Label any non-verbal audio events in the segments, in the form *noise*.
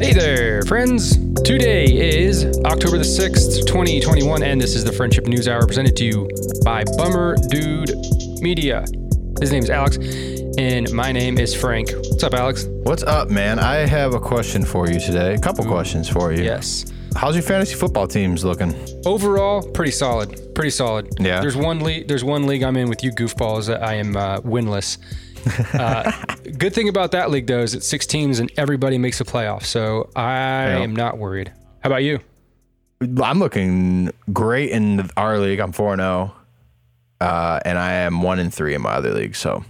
Hey there, friends. Today is October the 6th, 2021, and this is the Friendship News Hour presented to you by Bummer Dude Media. His name is Alex, and my name is Frank. What's up, Alex? What's up, man? I have a question for you today. A couple questions for you. Yes. How's your fantasy football teams looking? Overall, pretty solid. Pretty solid. Yeah. There's one league. There's one league I'm in with you goofballs that I am uh, winless. *laughs* Uh, good thing about that league though is it's six teams and everybody makes a playoff, so I am not worried. How about you? I'm looking great in our league. I'm 4 0. Uh, and I am 1 and 3 in my other league. So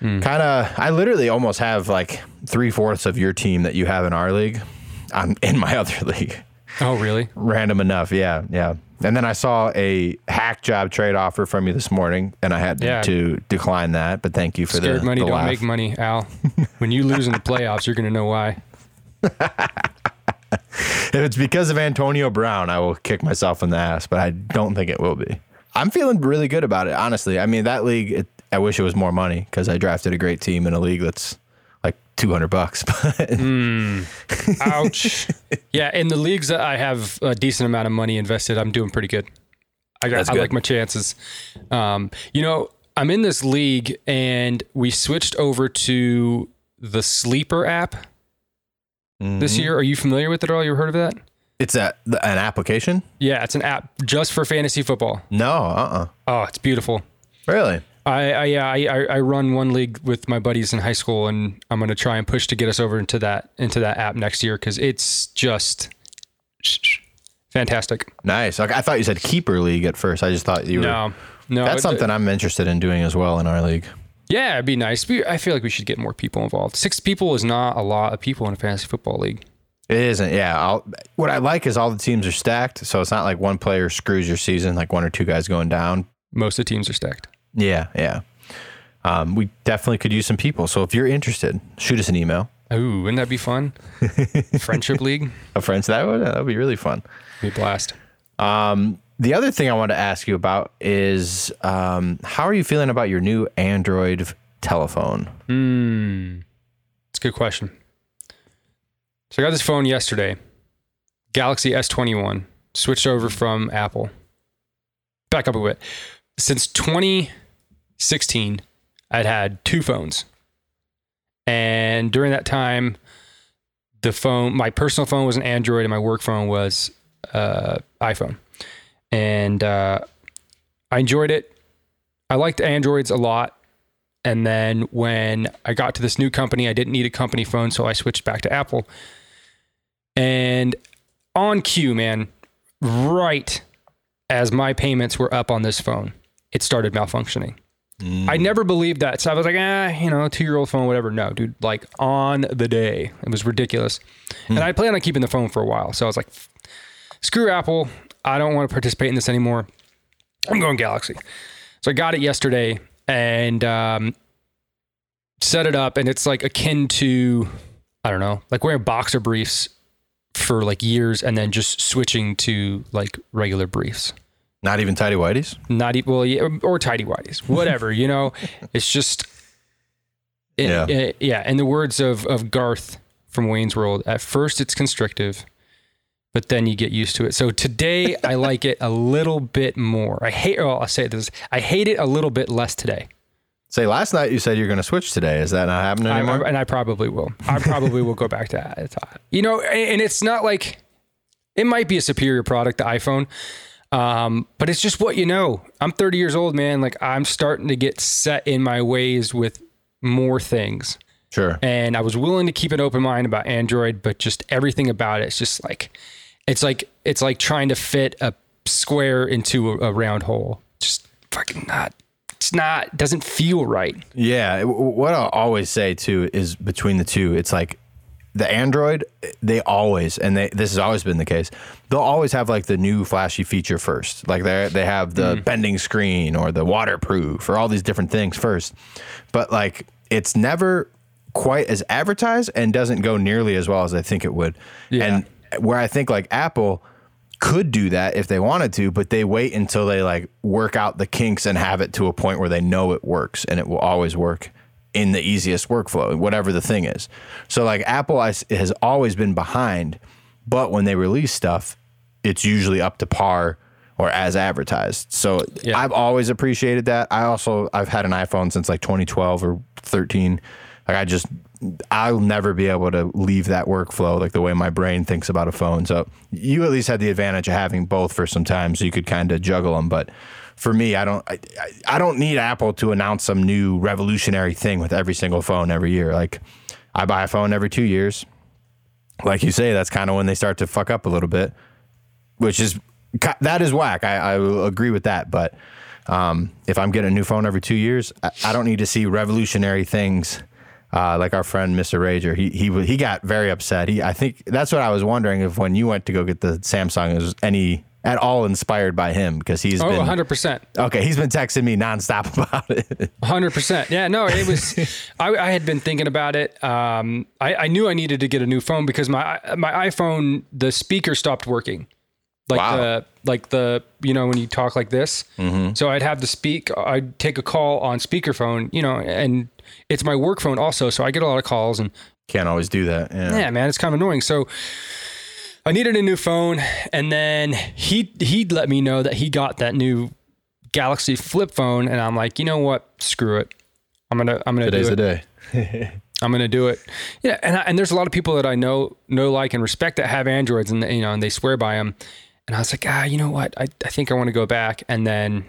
kind of, I literally almost have like three fourths of your team that you have in our league. I'm in my *laughs* other league. Oh, really? Random enough. Yeah. Yeah. And then I saw a hack job trade offer from you this morning, and I had Yeah. to decline that. But thank you for Scared the, money the don't laugh. make money, Al. when you lose in the playoffs, you're gonna know why. *laughs* If it's because of Antonio Brown, I will kick myself in the ass, but I don't think it will be. I'm feeling really good about it, honestly. I mean, that league, it, I wish it was more money because I drafted a great team in a league that's 200 bucks. *laughs* But Ouch. *laughs* yeah, in the leagues that I have a decent amount of money invested, I'm doing pretty good. I got, That's I good. like my chances. Um, you know, I'm in this league, and we switched over to the Sleeper app this Mm-hmm. year. Are you familiar with it at all? You heard of that? it's a, an application? Yeah, it's an app just for fantasy football. No, uh uh Oh, it's beautiful. Really? I I, yeah, I I run one league with my buddies in high school, and I'm gonna try and push to get us over into that into that app next year because it's just fantastic. Nice. I thought you said keeper league at first. I just thought you were. No, no, That's it- something I'm interested in doing as well in our league. Yeah, it'd be nice. We- I feel like we should get more people involved. Six people is not a lot of people in a fantasy football league. It isn't. Yeah. I'll, what I like is all the teams are stacked, so it's not like one player screws your season, like one or two guys going down. Most of the teams are stacked. Yeah, yeah. Um, we definitely could use some people. So if you're interested, shoot us an email. Ooh, wouldn't that be fun? *laughs* Friendship league, A friends that would that would be really fun. be a blast. Um, the other thing I want to ask you about is um, how are you feeling about your new Android telephone? Hmm, it's a good question. So I got this phone yesterday, Galaxy S21. Switched over from Apple. Back up a bit. Since 2016, I'd had two phones, and during that time, the phone, my personal phone was an Android, and my work phone was uh, iPhone, and uh, I enjoyed it. I liked Androids a lot. And then when I got to this new company, I didn't need a company phone, so I switched back to Apple. And on cue, man, right as my payments were up on this phone, it started malfunctioning. I never believed that. So I was like, ah, you know, two year old phone, whatever. No, dude, like on the day. It was ridiculous. And I planned on keeping the phone for a while. So I was like, screw Apple. I don't want to participate in this anymore. I'm going Galaxy. So I got it yesterday and um, set it up, and it's like akin to, I don't know, like wearing boxer briefs for like years and then just switching to like regular briefs. Not even tidy whities. Not even, well, yeah, or tidy whities, *laughs* whatever, you know, it's just, it- Yeah. it- yeah. In the words of, of Garth from Wayne's World, at first it's constrictive, but then you get used to it. So today I *laughs* like it a little bit more. I hate, well, I'll say this, I hate it a little bit less today. Say last night you said you're going to switch today. Is that not happening I, anymore? and I probably will. I probably will go back to that. You know, and it's not like it might be a superior product, the iPhone, um, but it's just what you know. I'm 30 years old, man. Like I'm starting to get set in my ways with more things, sure. and I was willing to keep an open mind about Android, but just everything about it, it's just like it's like it's like trying to fit a square into a, a round hole. Just fucking not. It's not. Doesn't feel right. Yeah. What I'll always say too is between the two, it's like the Android, they always, and they, this has always been the case, they'll always have like the new flashy feature first. Like they they have the mm. bending screen or the waterproof or all these different things first. But like it's never quite as advertised and doesn't go nearly as well as I think it would. Yeah. And where I think like Apple could do that if they wanted to, but they wait until they like work out the kinks and have it to a point where they know it works and it will always work in the easiest workflow, whatever the thing is. So like Apple has always been behind, but when they release stuff, it's usually up to par or as advertised. So yeah. I've always appreciated that. I also I've had an iPhone since like 2012 or 13. Like I just I'll never be able to leave that workflow like the way my brain thinks about a phone. So you at least had the advantage of having both for some time, so you could kind of juggle them. But for me, I don't I, I don't need Apple to announce some new revolutionary thing with every single phone every year. Like I buy a phone every two years. Like you say, that's kind of when they start to fuck up a little bit, which is that is whack. I, I agree with that, but. Um, if I'm getting a new phone every two years, I, I don't need to see revolutionary things uh, like our friend Mr. Rager, he he he got very upset. He I think that's what I was wondering if when you went to go get the Samsung was any at all inspired by him because he's oh, been 100%. Okay, he's been texting me nonstop *laughs* about it. 100%. Yeah, no, it was *laughs* I, I had been thinking about it. Um, I, I knew I needed to get a new phone because my my iPhone the speaker stopped working. Like wow. the like the you know when you talk like this. Mm-hmm. So I'd have to speak I'd take a call on speakerphone, you know, and it's my work phone also, so I get a lot of calls and can't always do that. Yeah, yeah man, it's kind of annoying. So I needed a new phone, and then he he let me know that he got that new Galaxy flip phone, and I'm like, you know what? Screw it. I'm gonna I'm gonna Today's do it. Today's the day. *laughs* I'm gonna do it. Yeah, and I, and there's a lot of people that I know know like and respect that have Androids, and you know, and they swear by them. And I was like, ah, you know what? I I think I want to go back, and then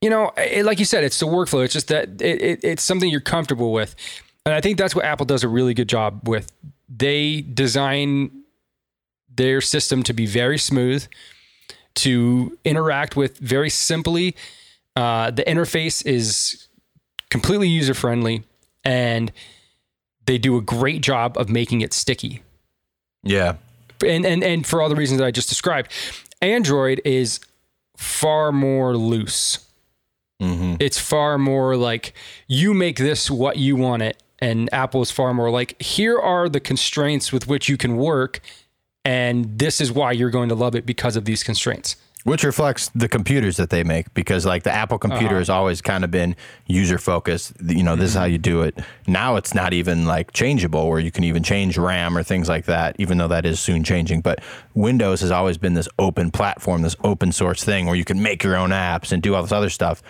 you know, it, like you said, it's the workflow. It's just that it, it, it's something you're comfortable with. And I think that's what Apple does a really good job with. They design their system to be very smooth, to interact with very simply. Uh, the interface is completely user friendly, and they do a great job of making it sticky. Yeah. And, and, and for all the reasons that I just described, Android is far more loose. Mm-hmm. It's far more like you make this what you want it. And Apple is far more like, here are the constraints with which you can work. And this is why you're going to love it because of these constraints. Which reflects the computers that they make because, like, the Apple computer uh-huh. has always kind of been user focused. You know, this mm-hmm. is how you do it. Now it's not even like changeable where you can even change RAM or things like that, even though that is soon changing. But Windows has always been this open platform, this open source thing where you can make your own apps and do all this other stuff.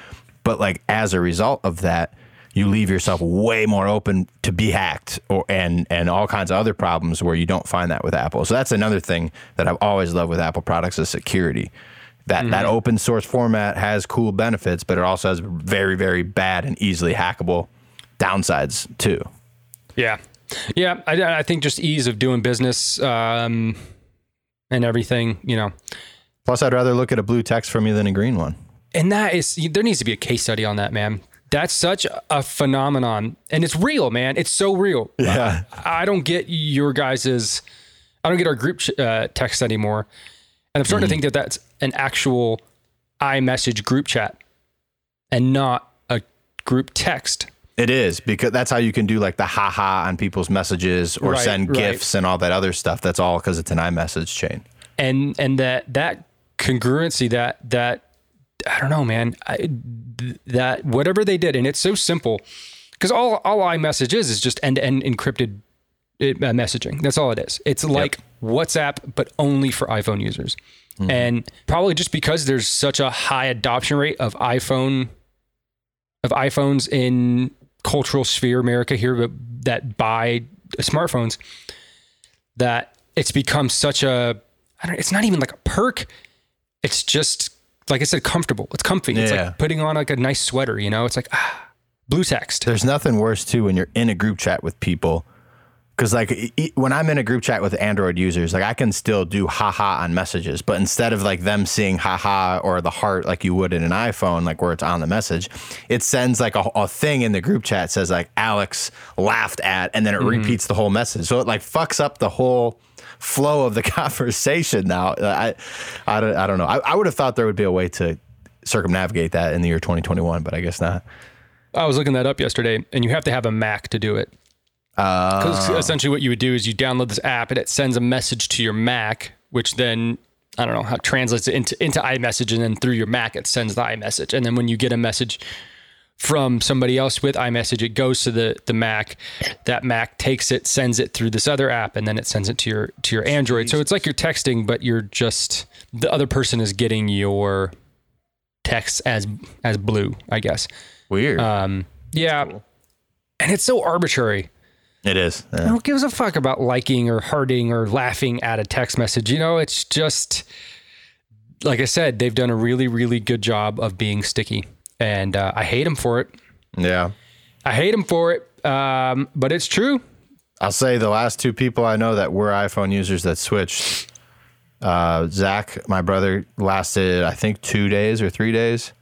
But like as a result of that, you leave yourself way more open to be hacked or and and all kinds of other problems where you don't find that with Apple. So that's another thing that I've always loved with Apple products is security. That mm-hmm. that open source format has cool benefits, but it also has very very bad and easily hackable downsides too. Yeah, yeah. I, I think just ease of doing business um, and everything. You know. Plus, I'd rather look at a blue text from you than a green one and that is there needs to be a case study on that, man. That's such a phenomenon, and it's real, man. It's so real. Yeah, I, I don't get your guys's. I don't get our group uh, text anymore, and I'm starting mm-hmm. to think that that's an actual iMessage group chat, and not a group text. It is because that's how you can do like the haha on people's messages or right, send right. gifs and all that other stuff. That's all because it's an iMessage chain. And and that that congruency that that I don't know, man. I, that whatever they did, and it's so simple because all all iMessage is is just end to end encrypted uh, messaging. That's all it is. It's like yep. WhatsApp, but only for iPhone users. Mm-hmm. And probably just because there's such a high adoption rate of iPhone of iPhones in cultural sphere America here that buy smartphones that it's become such a I don't it's not even like a perk. It's just like I said, comfortable. It's comfy. Yeah. It's like putting on like a nice sweater, you know? It's like, ah, blue text. There's nothing worse too when you're in a group chat with people. Cause like when I'm in a group chat with Android users, like I can still do haha on messages, but instead of like them seeing haha or the heart like you would in an iPhone, like where it's on the message, it sends like a, a thing in the group chat says like Alex laughed at, and then it mm-hmm. repeats the whole message. So it like fucks up the whole flow of the *laughs* conversation now. I, I, don't, I don't know. I, I would have thought there would be a way to circumnavigate that in the year 2021, but I guess not. I was looking that up yesterday, and you have to have a Mac to do it. Because uh, essentially, what you would do is you download this app, and it sends a message to your Mac, which then I don't know how it translates it into into iMessage, and then through your Mac, it sends the iMessage, and then when you get a message from somebody else with iMessage. It goes to the the Mac. That Mac takes it, sends it through this other app, and then it sends it to your to your Android. So it's like you're texting, but you're just the other person is getting your text as as blue, I guess. Weird. Um, yeah, and it's so arbitrary. it is. Yeah. Who gives a fuck about liking or hearting or laughing at a text message? You know, it's just like I said, they've done a really, really good job of being sticky, and uh, I hate him for it. Yeah. I hate him for it, um, but it's true. I'll say the last two people I know that were iPhone users that switched, uh, Zach, my brother, lasted I think two days or three days,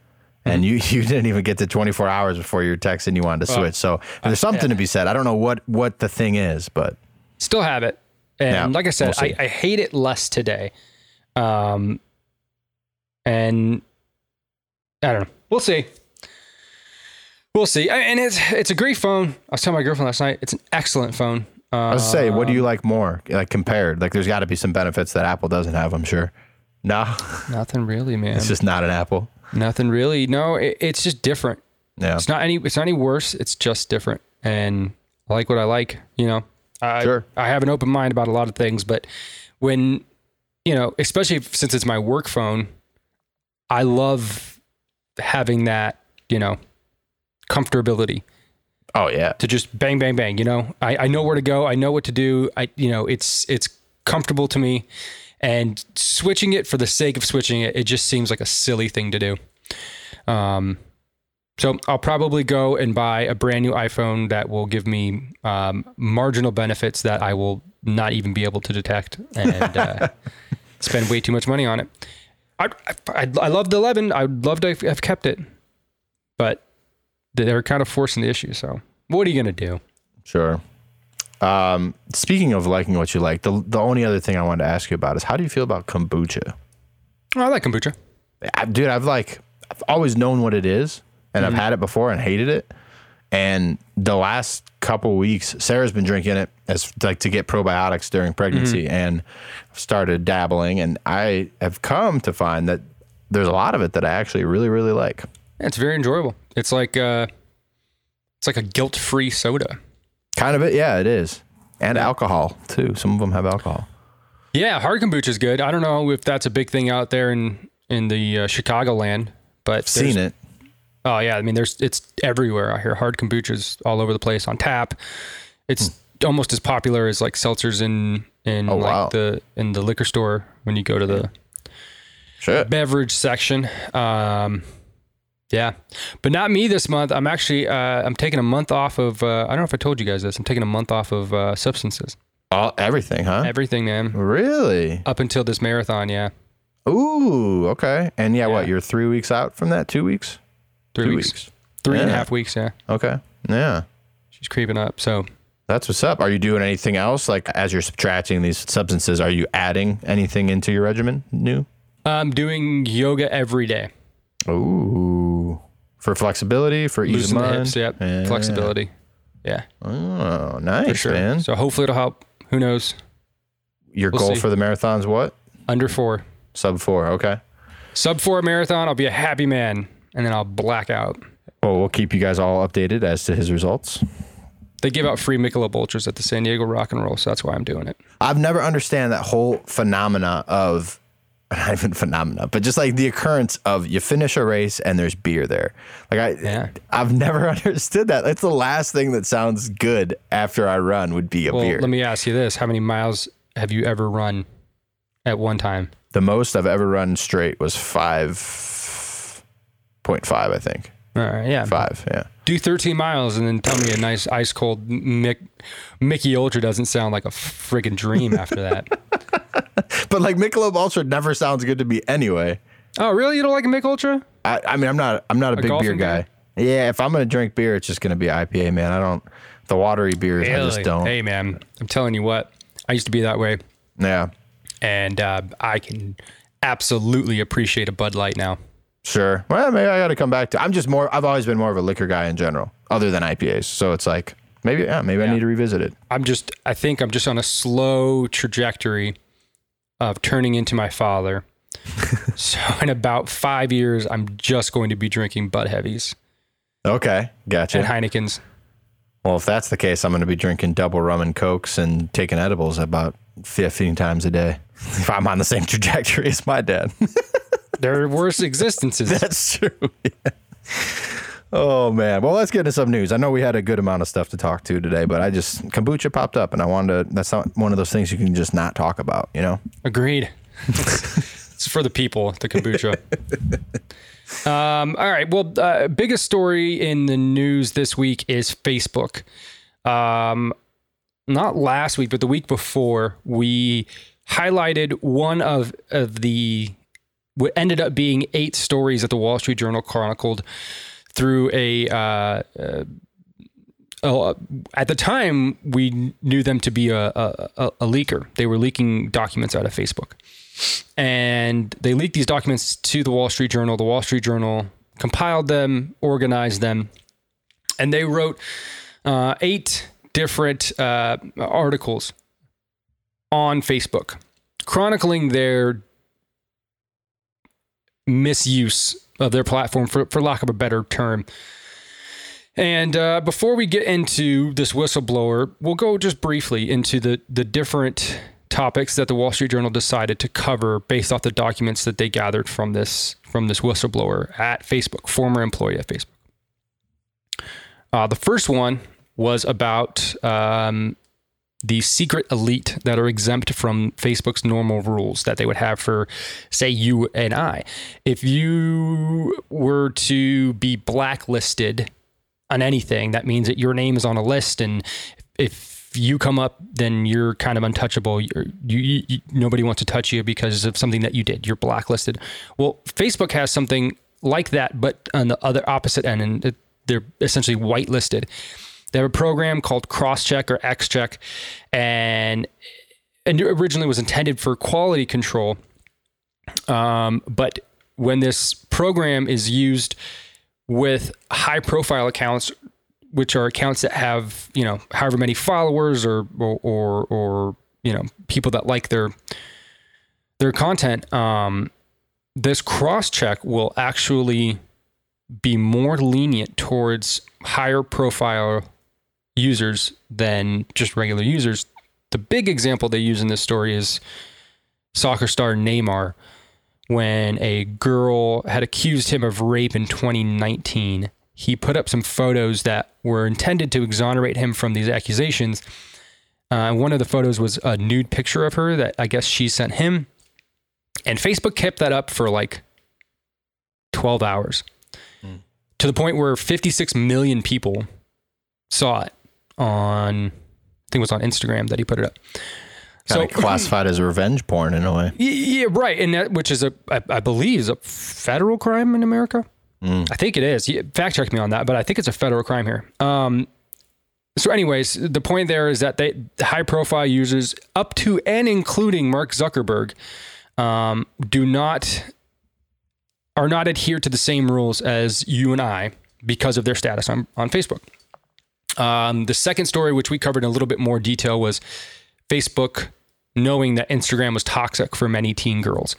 and you *laughs* you didn't even get to 24 hours before you were texting you wanted to switch. So there's something to be said. I don't know what what the thing is, but Still have it, and Yeah, like I said, we'll. I, I hate it less today. Um, and I don't know. We'll see. We'll see. And it's it's a great phone. I was telling my girlfriend last night. It's an excellent phone. Uh, I was say, what do you like more, like compared? Like, there's got to be some benefits that Apple doesn't have. I'm sure. No, nothing really, man. it's just not an Apple. Nothing really. No, it, it's just different. Yeah, It's not any. It's not any worse. It's just different, and I like what I like. You know, I Sure. I have an open mind about a lot of things, but when you know, especially since it's my work phone, I love having that. You know, comfortability Oh yeah, to just bang bang bang. You know, I I know where to go. I know what to do. I you know, it's it's comfortable to me, and switching it for the sake of switching it, it just seems like a silly thing to do. Um, so I'll probably go and buy a brand new iPhone that will give me um, marginal benefits that I will not even be able to detect, and uh, *laughs* spend way too much money on it. I, I I love the 11. I'd love to have kept it, but they're kind of forcing the issue. So what are you gonna do? sure. Um, speaking of liking what you like, the the only other thing I wanted to ask you about is how do you feel about kombucha? Oh, I like kombucha. I, dude, I've like I've always known what it is, and I've had it before and hated it. And the last couple weeks, Sarah's been drinking it as like to get probiotics during pregnancy, and started dabbling. And I have come to find that there's a lot of it that I actually really really like. It's very enjoyable. It's like uh, it's like a guilt-free soda. Kind of it, yeah, it is, and alcohol too. Some of them have alcohol. Yeah, hard kombucha is good. I don't know if that's a big thing out there in in the uh, Chicagoland, but Seen it? Oh yeah, I mean, there's it's everywhere I hear Hard kombucha's all over the place on tap. It's almost as popular as like seltzers in in Hmm. Oh, like wow. the in the liquor store when you go to the Shit. beverage section. Um, yeah, but not me this month. I'm actually uh, I'm taking a month off of. Uh, I don't know if I told you guys this. I'm taking a month off of uh, substances. All, everything, huh? Everything, man. really? Up until this marathon, yeah, Ooh, okay. And yeah, what? You're three weeks out from that? Two weeks? Three Two weeks, three and a half weeks. Yeah, Okay. Yeah. she's creeping up. So That's what's up. Are you doing anything else? Like as you're subtracting these substances, are you adding anything into your regimen new? I'm doing yoga every day. Ooh. For flexibility, for ease Loosen of mind. hips. Yep. Yeah. Flexibility. Yeah, Oh, nice, for sure. man. So hopefully it'll help. Who knows? Your We'll goal see. for the marathon's what? Under four, Sub four. Okay. sub four marathon. I'll be a happy man, and then I'll black out. Well, we'll keep you guys all updated as to his results. They give out free Michelob Ultras at the San Diego Rock and Roll, so that's why I'm doing it. I've never understand that whole phenomena of *laughs* not even phenomena, but just like the occurrence of you finish a race and there's beer there. Like I, Yeah. I've never *laughs* understood that. It's the last thing that sounds good after I run would be a Well, beer. let me ask you this: How many miles have you ever run at one time? the most I've ever run straight was five point five, I think. All right, yeah. Five, yeah. Do 13 miles and then tell me a nice ice cold Mick, Mickey Ultra doesn't sound like a friggin' dream after that. *laughs* But like Michelob Ultra never sounds good to me anyway. oh, really? You don't like a Mick Ultra? I, I mean, I'm not, I'm not a, big beer golfing guy. Yeah, if I'm gonna drink beer, it's just gonna be IPA, man. I don't the watery beers. I just don't. Hey, man, I'm telling you what. I used to be that way, Yeah, and uh, I can absolutely appreciate a Bud Light now. Sure. Well, maybe I got to come back to. I'm just more. I've always been more of a liquor guy in general, other than IPAs. So it's like maybe, yeah, maybe I need to revisit it. I'm just, I think I'm just on a slow trajectory of turning into my father. *laughs* so in about five years, I'm just going to be drinking Bud Heavies. Okay, gotcha. and Heineken's. Well, if that's the case, I'm going to be drinking double rum and cokes and taking edibles about 15 times a day. *laughs* If I'm on the same *laughs* trajectory as my dad. Their worst existences. *laughs* that's true. Yeah. Oh man. Well, let's get into some news. I know we had a good amount of stuff to talk to today, but I just kombucha popped up and I wanted to that's not one of those things you can just not talk about, you know? Agreed. *laughs* it's for the people, the kombucha. *laughs* um, all right. Well, uh, biggest story in the news this week is Facebook. Um, not last week, but the week before, we highlighted one of, of the what ended up being eight stories that the Wall Street Journal chronicled through a uh, uh, uh, at the time we knew them to be a, a, a, leaker. They were leaking documents out of Facebook, and they leaked these documents to the Wall Street Journal. The Wall Street Journal compiled them, organized them, and they wrote uh, eight different uh, articles on Facebook chronicling their misuse of their platform, for, for lack of a better term. And uh, before we get into this whistleblower, we'll go just briefly into the, the different topics that the Wall Street Journal decided to cover based off the documents that they gathered from this from this whistleblower at Facebook, former employee at Facebook. Uh, the first one was about um, the secret elite that are exempt from Facebook's normal rules that they would have for, say, you and I. If you were to be blacklisted on anything, that means that your name is on a list, and if you come up, then you're kind of untouchable. You're, you, you, nobody wants to touch you because of something that you did. You're blacklisted. Well, Facebook has something like that, but on the other opposite end, and they're essentially whitelisted. They have a program called Crosscheck or XCheck, and and originally was intended for quality control. Um, but when this program is used with high profile accounts, which are accounts that have you know however many followers or or or, or you know people that like their their content, um, this cross check will actually be more lenient towards higher profile users than just regular users. The big example they use in this story is soccer star Neymar when a girl had accused him of rape in 2019. He put up some photos that were intended to exonerate him from these accusations. Uh, one of the photos was a nude picture of her that I guess she sent him. And Facebook kept that up for like 12 hours mm. to the point where 56 million people saw it on, I think it was on Instagram that he put it up. Kind so classified as revenge porn in a way. Yeah, right, and that which is a I, I believe is a federal crime in America. Mm. I think it is. Fact check me on that, but I think it's a federal crime here. Um, so, anyways, the point there is that they high profile users up to and including Mark Zuckerberg um, do not are not adhere to the same rules as you and I because of their status on, on Facebook. Um, the second story, which we covered in a little bit more detail, was Facebook knowing that Instagram was toxic for many teen girls.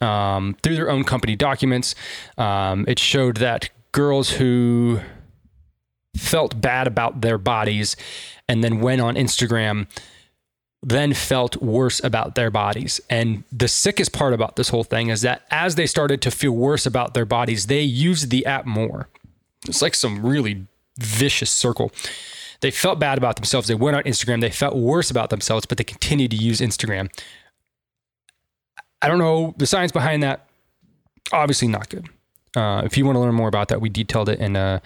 Um, through their own company documents, um, it showed that girls who felt bad about their bodies and then went on Instagram then felt worse about their bodies. And the sickest part about this whole thing is that as they started to feel worse about their bodies, they used the app more. It's like some really vicious circle. They felt bad about themselves. They went on Instagram. They felt worse about themselves, but they continued to use Instagram. I don't know the science behind that. Obviously, not good. Uh, if you want to learn more about that, we detailed it in a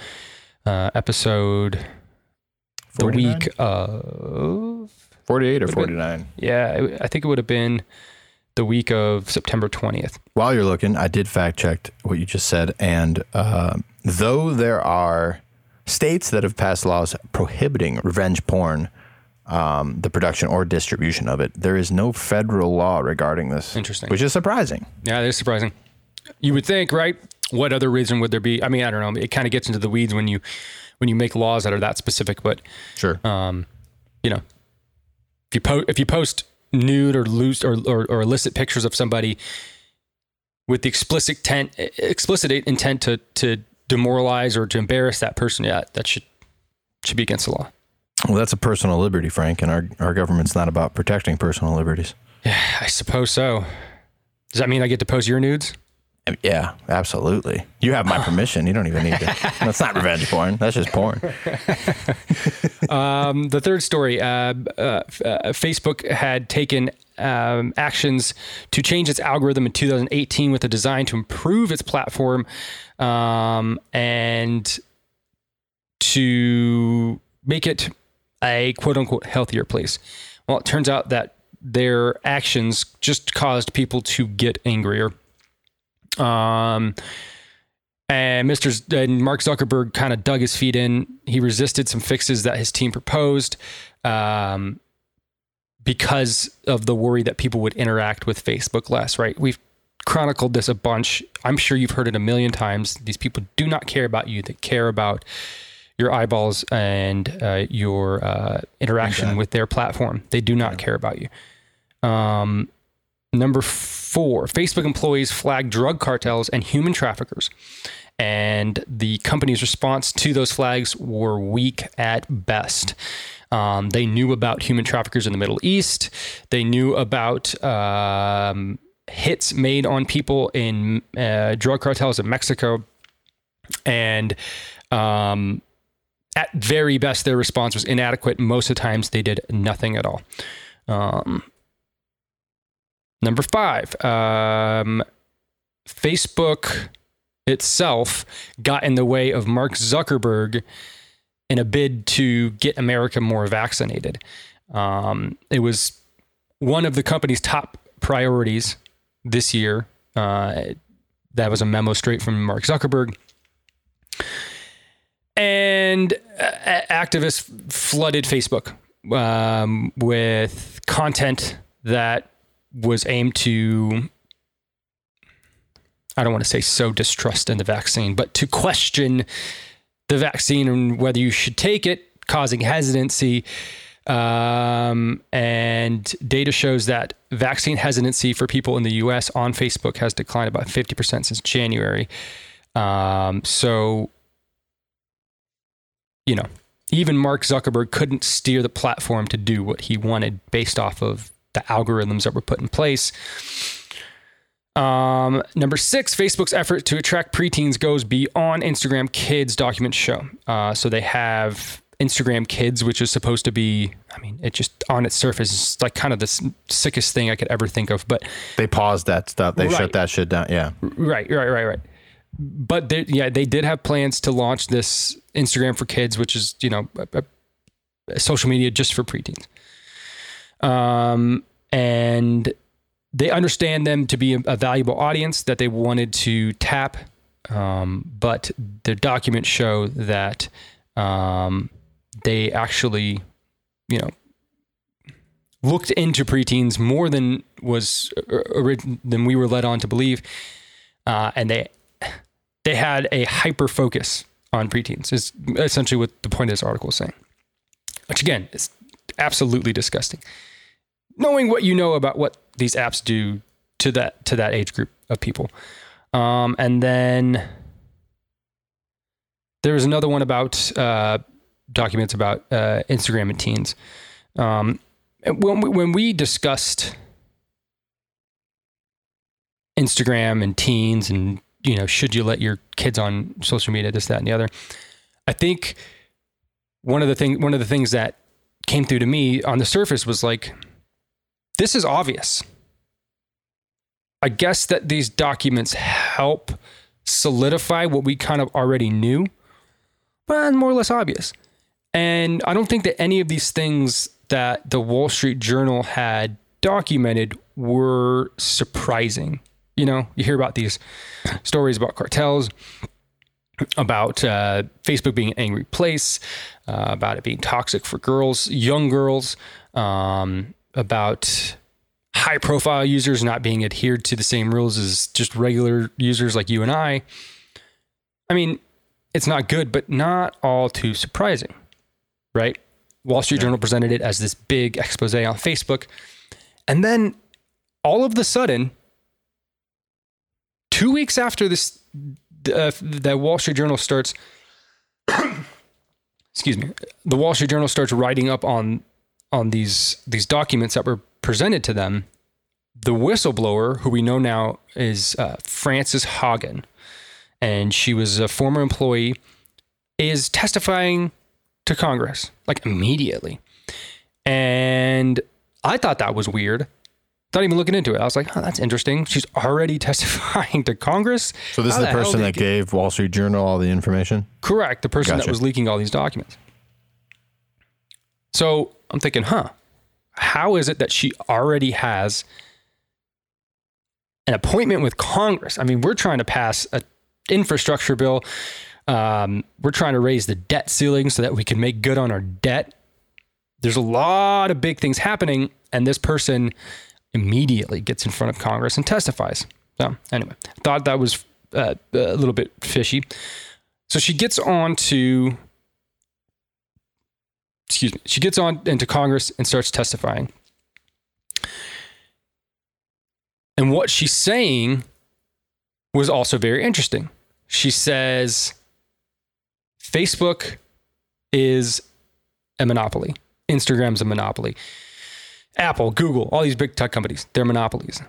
uh, episode 49? the week of 48 or 49. Yeah, I think it would have been the week of September 20th. While you're looking, I did fact check what you just said. And uh, though there are states that have passed laws prohibiting revenge porn, um, the production or distribution of it. There is no federal law regarding this. Interesting. Which is surprising. Yeah, it is surprising. You would think, right? What other reason would there be? I mean, I don't know. It kind of gets into the weeds when you when you make laws that are that specific. But sure, um, you know, if you post if you post nude or loose or, or, or illicit pictures of somebody with the explicit intent explicit intent to to demoralize or to embarrass that person, yeah, that should should be against the law. Well, that's a personal liberty, Frank, and our, our government's not about protecting personal liberties. Yeah, I suppose so. Does that mean I get to post your nudes? Yeah, absolutely. You have my *laughs* permission. You don't even need to. That's not revenge porn. That's just porn. *laughs* um, the third story uh, uh, uh, Facebook had taken um, actions to change its algorithm in 2018 with a design to improve its platform um, and to make it a quote unquote healthier place. Well, it turns out that their actions just caused people to get angrier. Um, and Mr. and Mark Zuckerberg kind of dug his feet in. He resisted some fixes that his team proposed um, because of the worry that people would interact with Facebook less, right? We've chronicled this a bunch. I'm sure you've heard it a million times. These people do not care about you, they care about your eyeballs and uh, your uh, interaction with their platform. They do not yeah. care about you. Um, number four, Facebook employees flag drug cartels and human traffickers. And the company's response to those flags were weak at best. Um, they knew about human traffickers in the Middle East. They knew about um, hits made on people in uh, drug cartels in Mexico. And um, at very best, their response was inadequate. Most of the times, they did nothing at all. Um, number five, um, Facebook itself got in the way of Mark Zuckerberg in a bid to get America more vaccinated. Um, it was one of the company's top priorities this year. Uh, that was a memo straight from Mark Zuckerberg and uh, activists flooded Facebook um, with content that was aimed to I don't want to say sow distrust in the vaccine, but to question the vaccine and whether you should take it, causing hesitancy. Um, and data shows that vaccine hesitancy for people in the US on Facebook has declined about 50% since January. Um, so you know, even Mark Zuckerberg couldn't steer the platform to do what he wanted based off of the algorithms that were put in place. Um, number six, Facebook's effort to attract preteens goes beyond Instagram Kids documents show. Uh, so they have Instagram Kids, which is supposed to be, I mean, it just on its surface is like kind of the sickest thing I could ever think of. But they paused that stuff. They right. shut that shit down. Yeah. Right, right, right, right but they, yeah, they did have plans to launch this Instagram for kids, which is you know a, a social media just for preteens. Um, and they understand them to be a, valuable audience that they wanted to tap, um, but the documents show that um, they actually, you know, looked into preteens more than was uh, than we were led on to believe, uh, and they they had a hyper focus on preteens, is essentially what the point of this article is saying. Which again is absolutely disgusting. Knowing what you know about what these apps do to that to that age group of people. Um, and then there was another one about uh, documents about uh, Instagram and teens. Um, when we, when we discussed Instagram and teens and you know, should you let your kids on social media, this, that, and the other. I think one of the thing, one of the things that came through to me on the surface was like, this is obvious. I guess that these documents help solidify what we kind of already knew, but more or less obvious. And I don't think that any of these things that the Wall Street Journal had documented were surprising you know, you hear about these stories about cartels, about uh, Facebook being an angry place, uh, about it being toxic for girls, young girls, um, about high profile users not being adhered to the same rules as just regular users like you and I. I mean, it's not good, but not all too surprising, right? Wall Street yeah. Journal presented it as this big expose on Facebook. And then all of the sudden, two weeks after this uh, the Wall Street Journal starts. *coughs* excuse me. The Wall Street Journal starts writing up on on these these documents that were presented to them. The whistleblower, who we know now is uh, Frances Haugen, and she was a former employee, is testifying to Congress like immediately. And I thought that was weird. Not even looking into it. I was like, oh, that's interesting. She's already *laughs* testifying to Congress. So this How is the hell person that it- gave Wall Street Journal all the information. Correct. The person that was leaking all these documents. So I'm thinking, huh, how is it that she already has an appointment with Congress? I mean, we're trying to pass an infrastructure bill. Um, we're trying to raise the debt ceiling so that we can make good on our debt. There's a lot of big things happening, and this person immediately gets in front of Congress and testifies. So anyway, thought that was uh, a little bit fishy. So she gets on to, excuse me, she gets on into Congress and starts testifying. And what she's saying was also very interesting. She says Facebook is a monopoly, Instagram's a monopoly, Apple, Google, all these big tech companies, they're monopolies.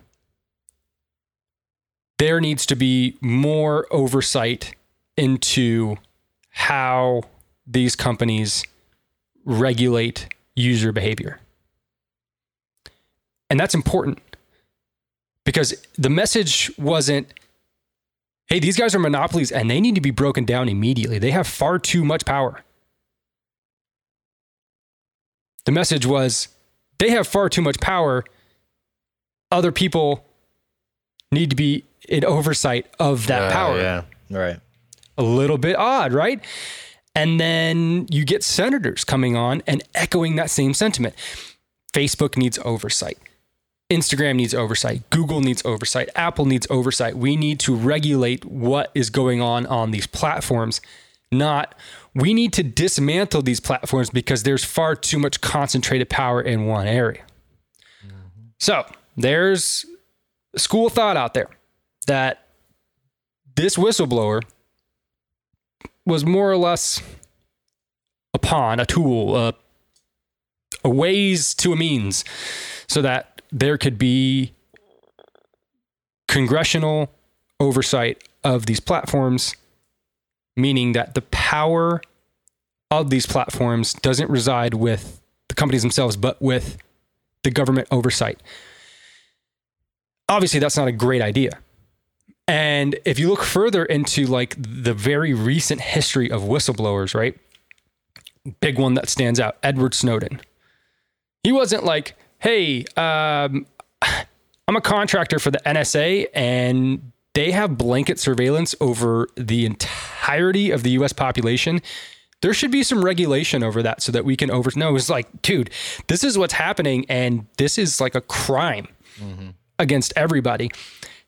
There needs to be more oversight into how these companies regulate user behavior. And that's important because the message wasn't, hey, these guys are monopolies and they need to be broken down immediately. They have far too much power. The message was, they have far too much power. Other people need to be in oversight of that uh, power Yeah. Right. a little bit odd, right? And then you get senators coming on and echoing that same sentiment. Facebook needs oversight. Instagram needs oversight. Google needs oversight. Apple needs oversight. We need to regulate what is going on on these platforms, not we need to dismantle these platforms because there's far too much concentrated power in one area. Mm-hmm. So there's a school of thought out there that this whistleblower was more or less a pawn, a tool, a, a ways to a means, so that there could be congressional oversight of these platforms, meaning that the power of these platforms doesn't reside with the companies themselves, but with the government oversight. Obviously, that's not a great idea. And if you look further into like the very recent history of whistleblowers, right? Big one that stands out, Edward Snowden. He wasn't like, "Hey, um, *sighs* I'm a contractor for the NSA and they have blanket surveillance over the entirety of the US population. There should be some regulation over that so that we can over no, it's like, dude, this is what's happening and this is like a crime against everybody.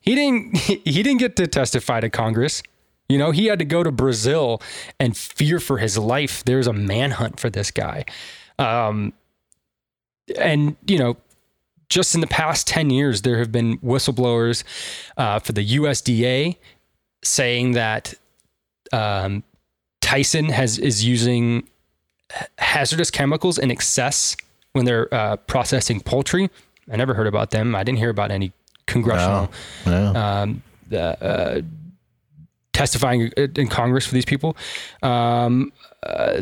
He didn't *laughs* he didn't get to testify to Congress. You know, he had to go to Brazil and fear for his life. There's a manhunt for this guy. Um, and, you know, just in the past 10 years, there have been whistleblowers uh, for the USDA saying that um, Tyson has is using hazardous chemicals in excess when they're uh, processing poultry. I never heard about them. I didn't hear about any congressional No. um, the, uh, testifying in Congress for these people. Um, uh,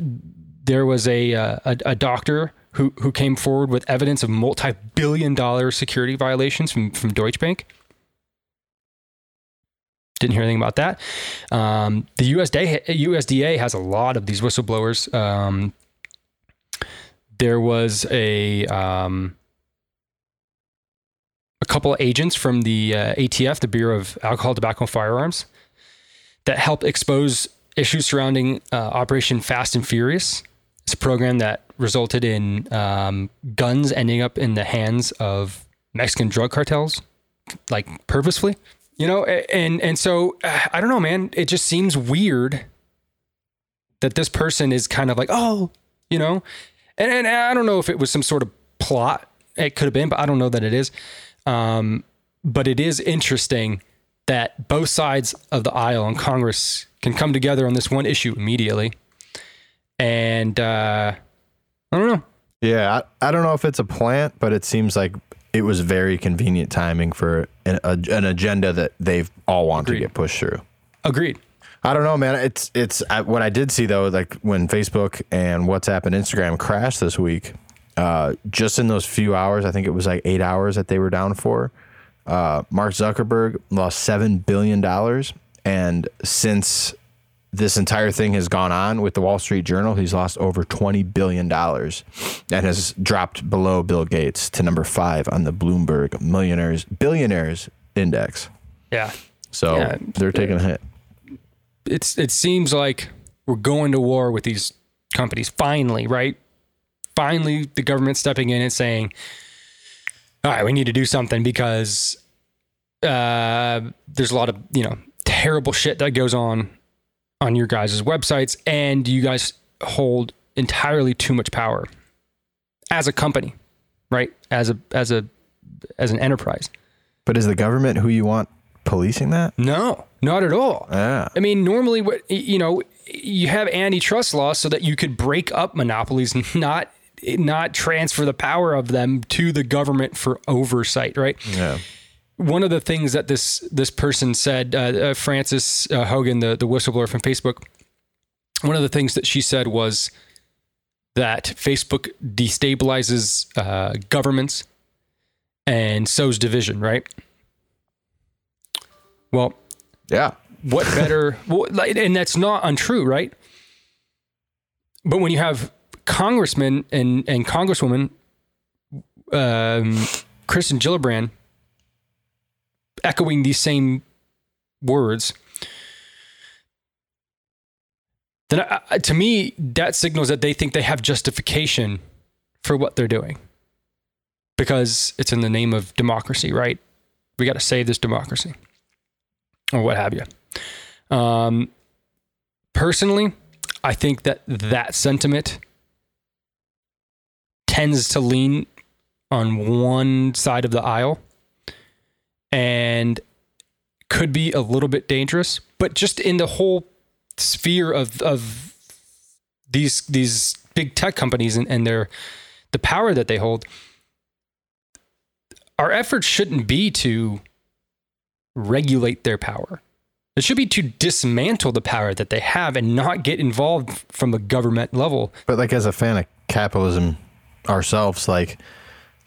there was a, uh, a a doctor who who came forward with evidence of multi-billion-dollar security violations from from Deutsche Bank. Didn't hear anything about that. Um, the USDA USDA has a lot of these whistleblowers. Um, there was a um, a couple of agents from the uh, ATF, the Bureau of Alcohol, Tobacco, and Firearms, that helped expose issues surrounding uh, Operation Fast and Furious. It's a program that resulted in um, guns ending up in the hands of Mexican drug cartels, like purposefully. You know, and and so uh, I don't know, man. It just seems weird that this person is kind of like, oh, you know, and, and I don't know if it was some sort of plot. It could have been, but I don't know that it is. Um, but it is interesting that both sides of the aisle in Congress can come together on this one issue immediately. And uh, I don't know. Yeah, I, I don't know if it's a plant, but it seems like it was very convenient timing for an, a, an agenda that they've all want Agreed. to get pushed through. Agreed. I don't know, man. It's it's I, what I did see though, like when Facebook and WhatsApp and Instagram crashed this week. Uh, just in those few hours, I think it was like eight hours that they were down for. Uh, Mark Zuckerberg lost seven billion dollars, and since this entire thing has gone on with the Wall Street Journal, he's lost over twenty billion dollars, and has dropped below Bill Gates to number five on the Bloomberg Millionaires Billionaires Index. Yeah. So Yeah. they're taking a hit. It's it seems like we're going to war with these companies finally, right? Finally the government stepping in and saying, "All right, we need to do something because uh, there's a lot of, you know, terrible shit that goes on on your guys' websites and you guys hold entirely too much power as a company, right? As a as a as an enterprise. But is the government who you want policing that? No, not at all. Yeah. I mean, normally, what you know, you have antitrust laws so that you could break up monopolies, *laughs* not not transfer the power of them to the government for oversight, right? Yeah. One of the things that this this person said, uh, uh, Frances uh, Haugen, the the whistleblower from Facebook, one of the things that she said was that Facebook destabilizes uh, governments and sows division, right? Well, Yeah. what better *laughs* well, like, and that's not untrue right but when you have congressmen and and congresswomen um kirsten gillibrand echoing these same words then to me that signals that they think they have justification for what they're doing. Because it's in the name of democracy right? We got to save this democracy or what have you um, personally, I think that that sentiment tends to lean on one side of the aisle and could be a little bit dangerous, but just in the whole sphere of, of these these big tech companies and, and their the power that they hold, our efforts shouldn't be to regulate their power. It should be to dismantle the power that they have and not get involved from a government level. But like as a fan of capitalism ourselves, like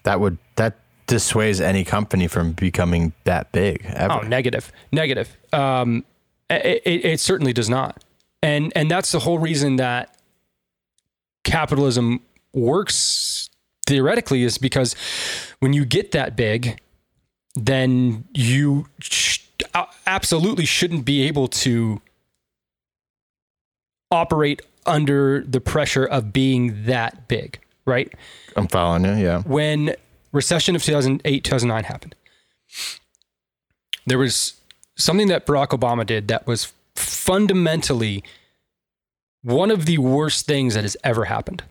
that would that dissuades any company from becoming that big ever. Oh, negative, negative. Um, it, it, it certainly does not, and and that's the whole reason that capitalism works theoretically is because when you get that big, then you sh- absolutely shouldn't be able to operate under the pressure of being that big, right? I'm following you. Yeah. when recession of 2008 2009 happened there was something that barack obama did that was fundamentally one of the worst things that has ever happened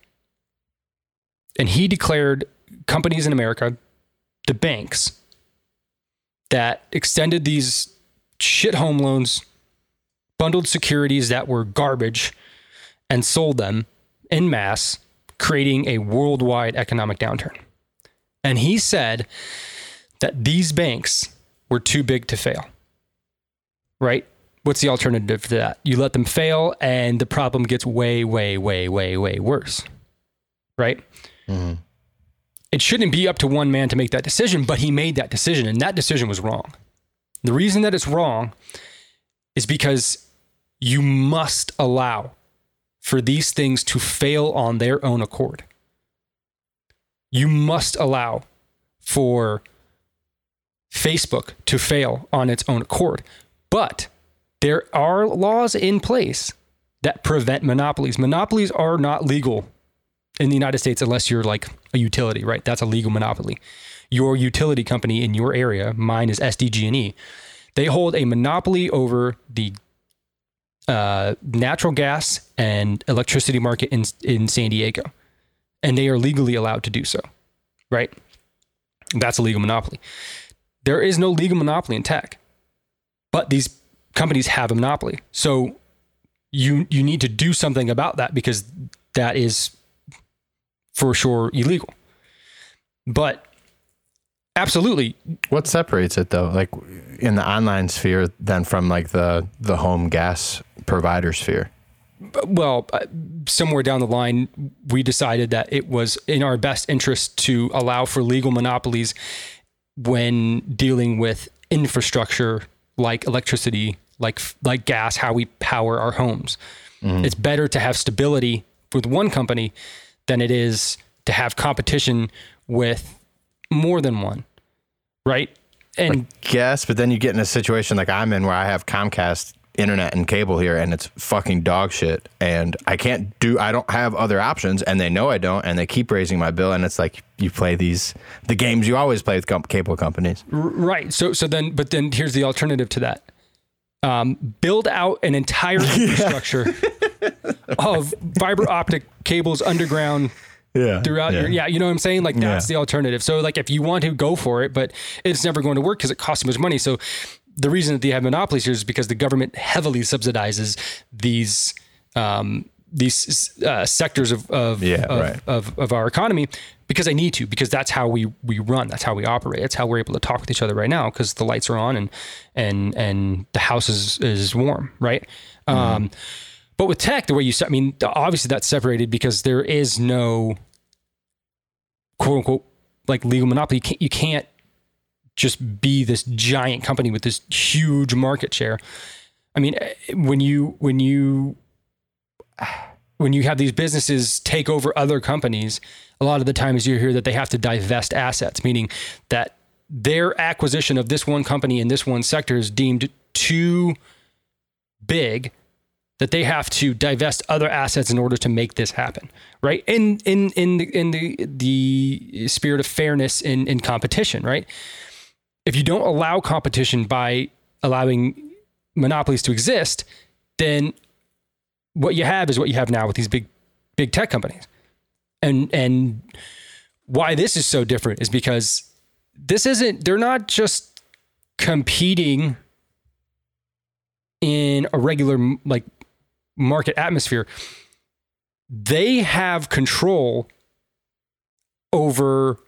and he declared companies in america the banks that extended these shit home loans bundled securities that were garbage and sold them in mass creating a worldwide economic downturn and he said that these banks were too big to fail. Right? What's the alternative to that? You let them fail and the problem gets way, way, way, way, way worse. Right? Mhm. It shouldn't be up to one man to make that decision, but he made that decision and that decision was wrong. The reason that it's wrong is because you must allow for these things to fail on their own accord you must allow for Facebook to fail on its own accord. But there are laws in place that prevent monopolies. Monopolies are not legal in the United States unless you're like a utility, right? That's a legal monopoly. Your utility company in your area, mine is SDG&E, they hold a monopoly over the uh, natural gas and electricity market in, in San Diego and they are legally allowed to do so, right? That's a legal monopoly. There is no legal monopoly in tech. but these companies have a monopoly. So you you need to do something about that because that is for sure illegal. But absolutely, What separates it though, like in the online sphere, then from like the the home gas provider sphere? well, uh, somewhere down the line, we decided that it was in our best interest to allow for legal monopolies when dealing with infrastructure like electricity, like like gas, how we power our homes. It's better to have stability with one company than it is to have competition with more than one, right? And Yes, but then you get in a situation like I'm in where I have Comcast internet and cable here and it's fucking dog shit and I can't do I don't have other options and they know I don't and they keep raising my bill and it's like you play these the games you always play with com- cable companies. Right. So so then but then here's the alternative to that. Um, build out an entire *laughs* infrastructure of fiber optic cables underground Yeah. throughout your yeah, you know what I'm saying? Like that's Yeah. the alternative. So like if you want to go for it, but it's never going to work because it costs too much money. So the reason that they have monopolies here is because the government heavily subsidizes these um, these uh, sectors of of, Yeah, of, right. of of our economy because they need to because that's how we we run. That's how we operate. That's how we're able to talk with each other right now because the lights are on and and and the house is is warm right? Um but with tech the way you i mean obviously that's separated because there is no quote unquote like legal monopoly. You can't, you can't just be this giant company with this huge market share i mean when you when you when you have these businesses take over other companies, a lot of the times you hear that they have to divest assets, meaning that their acquisition of this one company in this one sector is deemed too big that they have to divest other assets in order to make this happen, right? In in in the in the the spirit of fairness in in competition, right? If you don't allow competition by allowing monopolies to exist, then what you have is what you have now with these big big tech companies. And and why this is so different is because this isn't they're not just competing in a regular like market atmosphere. They have control over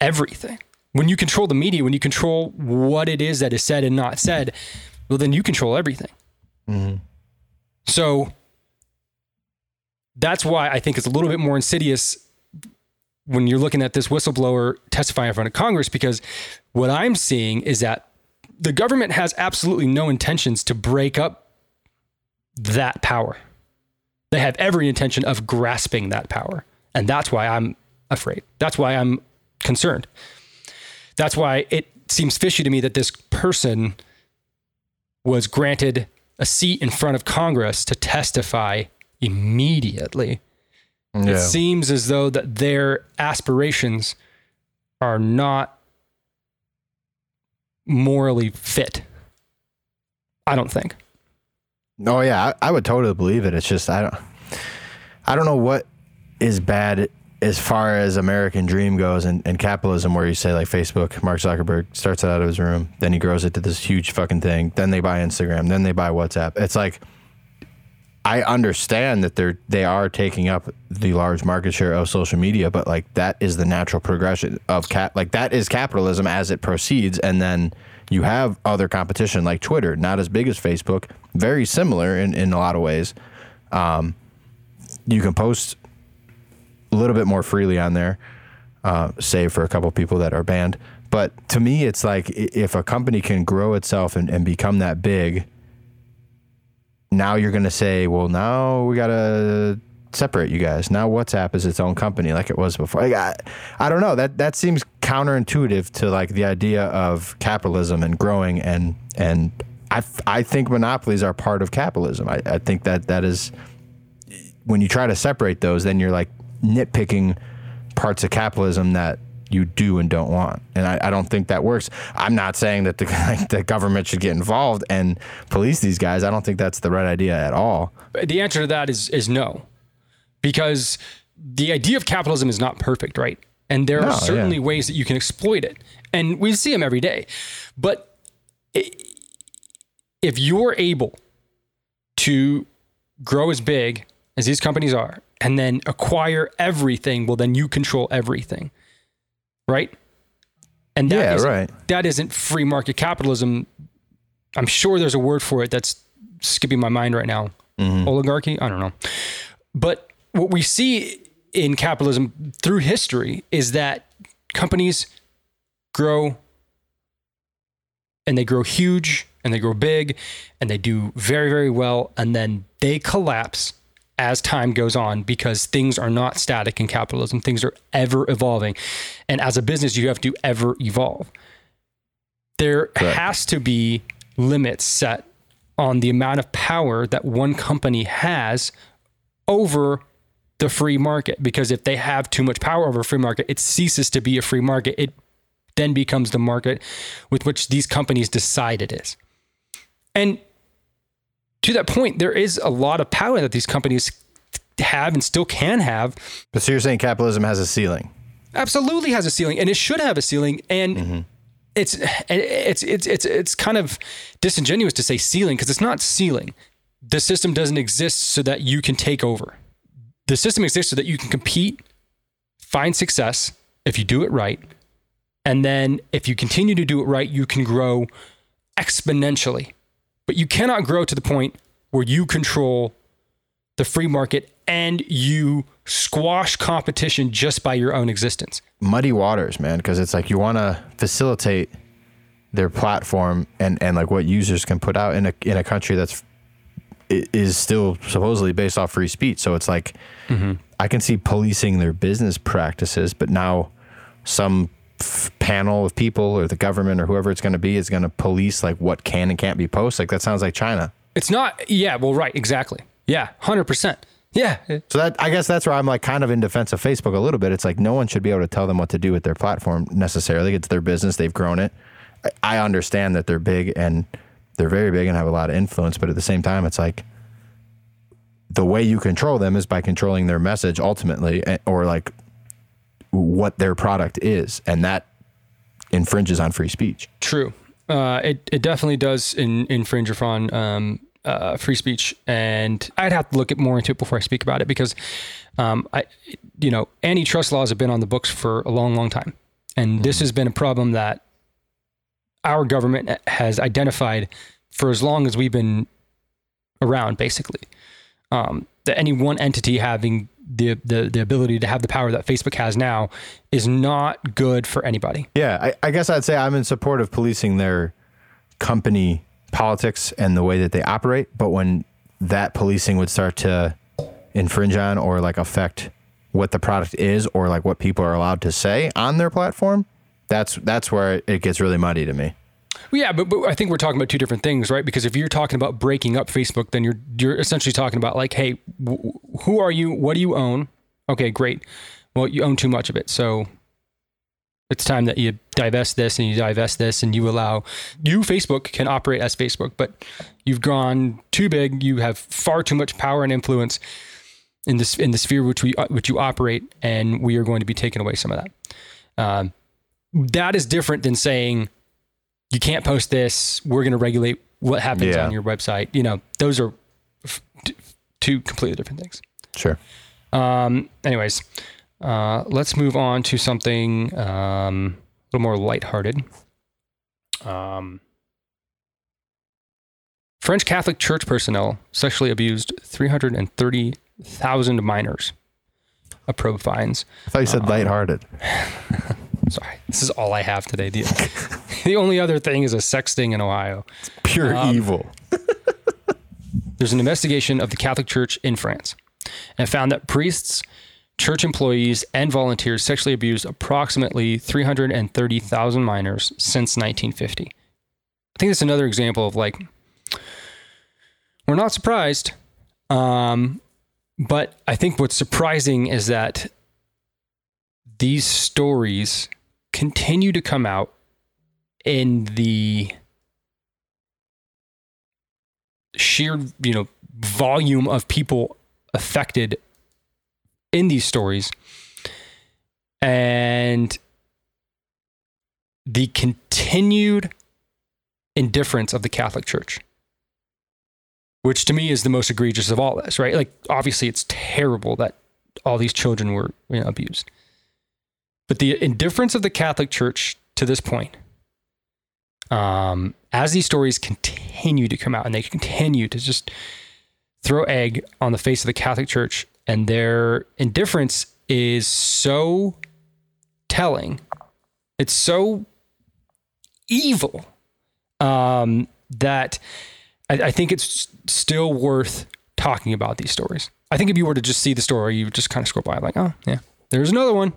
everything. When you control the media, when you control what it is that is said and not said, well then you control everything. Mm-hmm. So that's why I think it's a little bit more insidious when you're looking at this whistleblower testifying in front of Congress, because what I'm seeing is that the government has absolutely no intentions to break up that power. They have every intention of grasping that power. And that's why I'm afraid. That's why I'm concerned. That's why it seems fishy to me that this person was granted a seat in front of Congress to testify immediately. It seems as though that their aspirations are not morally fit. I don't think. Oh yeah, I, I would totally believe it. It's just I don't I don't know what is bad as far as American dream goes and, and capitalism where you say like Facebook, Mark Zuckerberg starts it out of his room, then he grows it to this huge fucking thing, then they buy Instagram, then they buy WhatsApp. It's like I understand that they're they are taking up the large market share of social media, but like that is the natural progression of cap like that is capitalism as it proceeds and then you have other competition like Twitter, not as big as Facebook, very similar in, in a lot of ways. Um, you can post a little bit more freely on there, uh, save for a couple people that are banned. But to me, it's like if a company can grow itself and, and become that big, now you're going to say, well, now we got to separate you guys. Now WhatsApp is its own company like it was before. Like, I, I don't know. That that seems counterintuitive to like the idea of capitalism and growing and and I, I think monopolies are part of capitalism. I, I think that that is when you try to separate those, then you're like nitpicking parts of capitalism that you do and don't want. And I, I don't think that works. I'm not saying that the, *laughs* like, the government should get involved and police these guys. I don't think that's the right idea at all. The answer to that is is no. Because the idea of capitalism is not perfect, right? And there No, are certainly yeah. ways that you can exploit it. And we see them every day. But if you're able to grow as big as these companies are and then acquire everything, well, then you control everything. Right? And that Yeah, isn't- right. that isn't free market capitalism. I'm sure there's a word for it that's skipping my mind right now. Mm-hmm. Oligarchy? I don't know. But what we see in capitalism through history is that companies grow and they grow huge and they grow big and they do very, very well. And then they collapse as time goes on because things are not static in capitalism. Things are ever evolving. And as a business, you have to ever evolve. There Correct. has to be limits set on the amount of power that one company has over the free market because if they have too much power over a free market it ceases to be a free market it then becomes the market with which these companies decide it is and to that point there is a lot of power that these companies have and still can have. But so you're saying capitalism has a ceiling? absolutely has a ceiling and it should have a ceiling and mm-hmm. it's it's it's it's it's kind of disingenuous to say ceiling because it's not ceiling. The system doesn't exist so that you can take over. The system exists so that you can compete find success if you do it right and then if you continue to do it right you can grow exponentially but you cannot grow to the point where you control the free market and you squash competition just by your own existence. Muddy waters, man, because it's like you want to facilitate their platform and, and like what users can put out in a in a country that's is still supposedly based off free speech. So it's like mm-hmm. I can see policing their business practices, but now some panel of people or the government or whoever it's going to be is going to police like what can and can't be posted. Like that sounds like China. It's not, yeah, well, right, exactly. Yeah, 100%. Yeah. So that I guess that's where I'm like kind of in defense of Facebook a little bit. It's like no one should be able to tell them what to do with their platform necessarily. It's their business; they've grown it. I- I understand that they're big and they're very big and have a lot of influence, but at the same time, it's like the way you control them is by controlling their message ultimately, eh, or like what their product is, and that infringes on free speech. True. Uh, it, it definitely does in, infringe upon um, uh, free speech, and I'd have to look at more into it before I speak about it because, um, I, you know, antitrust laws have been on the books for a long, long time, and this has been a problem that our government has identified for as long as we've been around, basically. Um, that any one entity having the, the the ability to have the power that Facebook has now is not good for anybody. Yeah, I, I guess I'd say I'm in support of policing their company politics and the way that they operate. But when that policing would start to infringe on or like affect what the product is or like what people are allowed to say on their platform, that's that's where it gets really muddy to me. Yeah, but, but I think we're talking about two different things, right? Because if you're talking about breaking up Facebook, then you're you're essentially talking about like, hey, w- who are you? What do you own? Okay, great. Well, you own too much of it, so it's time that you divest this and you divest this, and you allow you Facebook can operate as Facebook, but you've gone too big. You have far too much power and influence in this in the sphere which we which you operate, and we are going to be taking away some of that. Um, that is different than saying you can't post this. We're going to regulate what happens Yeah. on your website. You know, those are f- two completely different things. Sure. Um, anyways, uh, let's move on to something um, a little more lighthearted. Um, French Catholic Church personnel sexually abused 330,000 minors. A probe finds. I thought you said lighthearted. *laughs* Sorry, this is all I have today. The, *laughs* the only other thing is a sex sting in Ohio. It's Pure evil. *laughs* There's an investigation of the Catholic Church in France and found that priests, church employees, and volunteers sexually abused approximately 330,000 minors since 1950. I think that's another example of like, we're not surprised. Um, but I think what's surprising is that these stories continue to come out in the sheer you know volume of people affected in these stories and the continued indifference of the Catholic Church, which to me is the most egregious of all this, right? Like, obviously, it's terrible that all these children were you know, abused. But the indifference of the Catholic Church to this point, um, as these stories continue to come out and they continue to just throw egg on the face of the Catholic Church, and their indifference is so telling. It's so evil um, that I, I think it's still worth talking about these stories. I think if you were to just see the story, you would just kind of scroll by, like, oh, yeah, there's another one,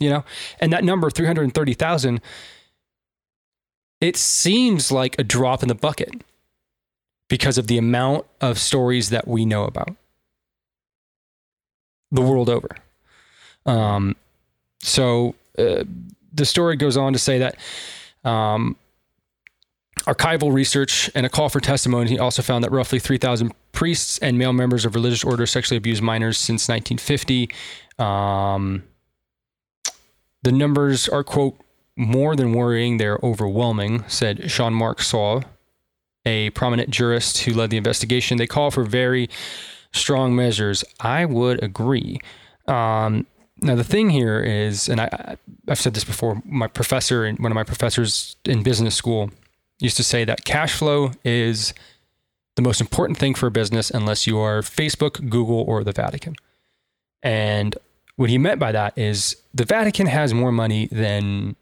you know? And that number, 330,000, it seems like a drop in the bucket because of the amount of stories that we know about the world over. Um, so uh, the story goes on to say that um, archival research and a call for testimony also found that roughly 3,000 priests and male members of religious orders sexually abused minors since 1950. Um, the numbers are, quote, more than worrying, they're overwhelming, said Jean-Marc Sauvé, a prominent jurist who led the investigation. They call for very strong measures. I would agree. Um, now the thing here is, and I, I've said this before. My professor and one of my professors in business school used to say that cash flow is the most important thing for a business unless you are Facebook, Google, or the Vatican. And what he meant by that is the Vatican has more money than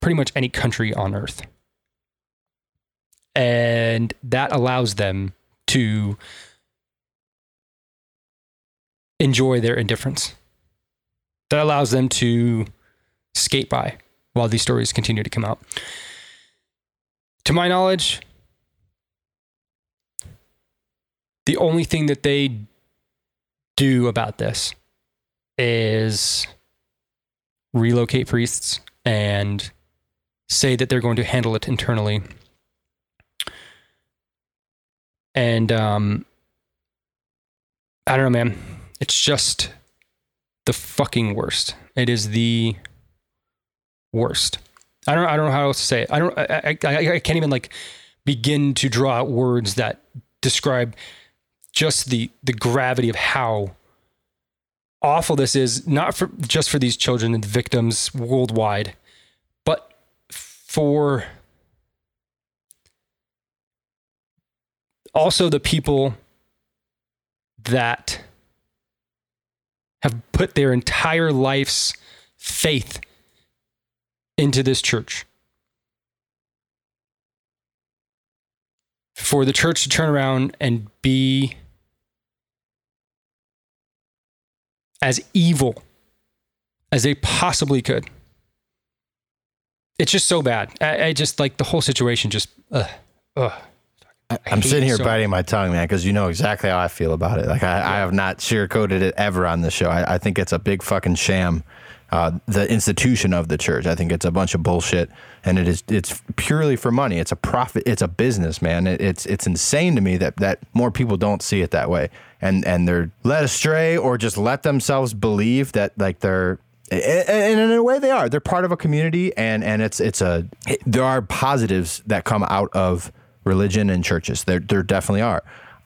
pretty much any country on earth. And that allows them to enjoy their indifference. That allows them to skate by while these stories continue to come out. To my knowledge, the only thing that they do about this is relocate priests and say that they're going to handle it internally. And um, I don't know, man. It's just the fucking worst. It is the worst. I don't. I don't know how else to say it. I don't. I, I, I can't even like begin to draw out words that describe just the the gravity of how awful this is. Not for just for these children and victims worldwide, for also the people that have put their entire life's faith into this church. For the church to turn around and be as evil as they possibly could. It's just so bad. I, I just like the whole situation just, ugh, ugh. I am sitting here so biting my tongue, man, because you know exactly how I feel about it. Like I, yeah. I have not sugarcoated it ever on the show. I, I think it's a big fucking sham. Uh, the institution of the church. I think it's a bunch of bullshit, and it is it's purely for money. It's a profit. It's a business, man. It, it's it's insane to me that that more people don't see it that way, and and they're led astray or just let themselves believe that like they're and in a way they are they're part of a community and and it's it's a there are positives that come out of religion and churches. There, there definitely are.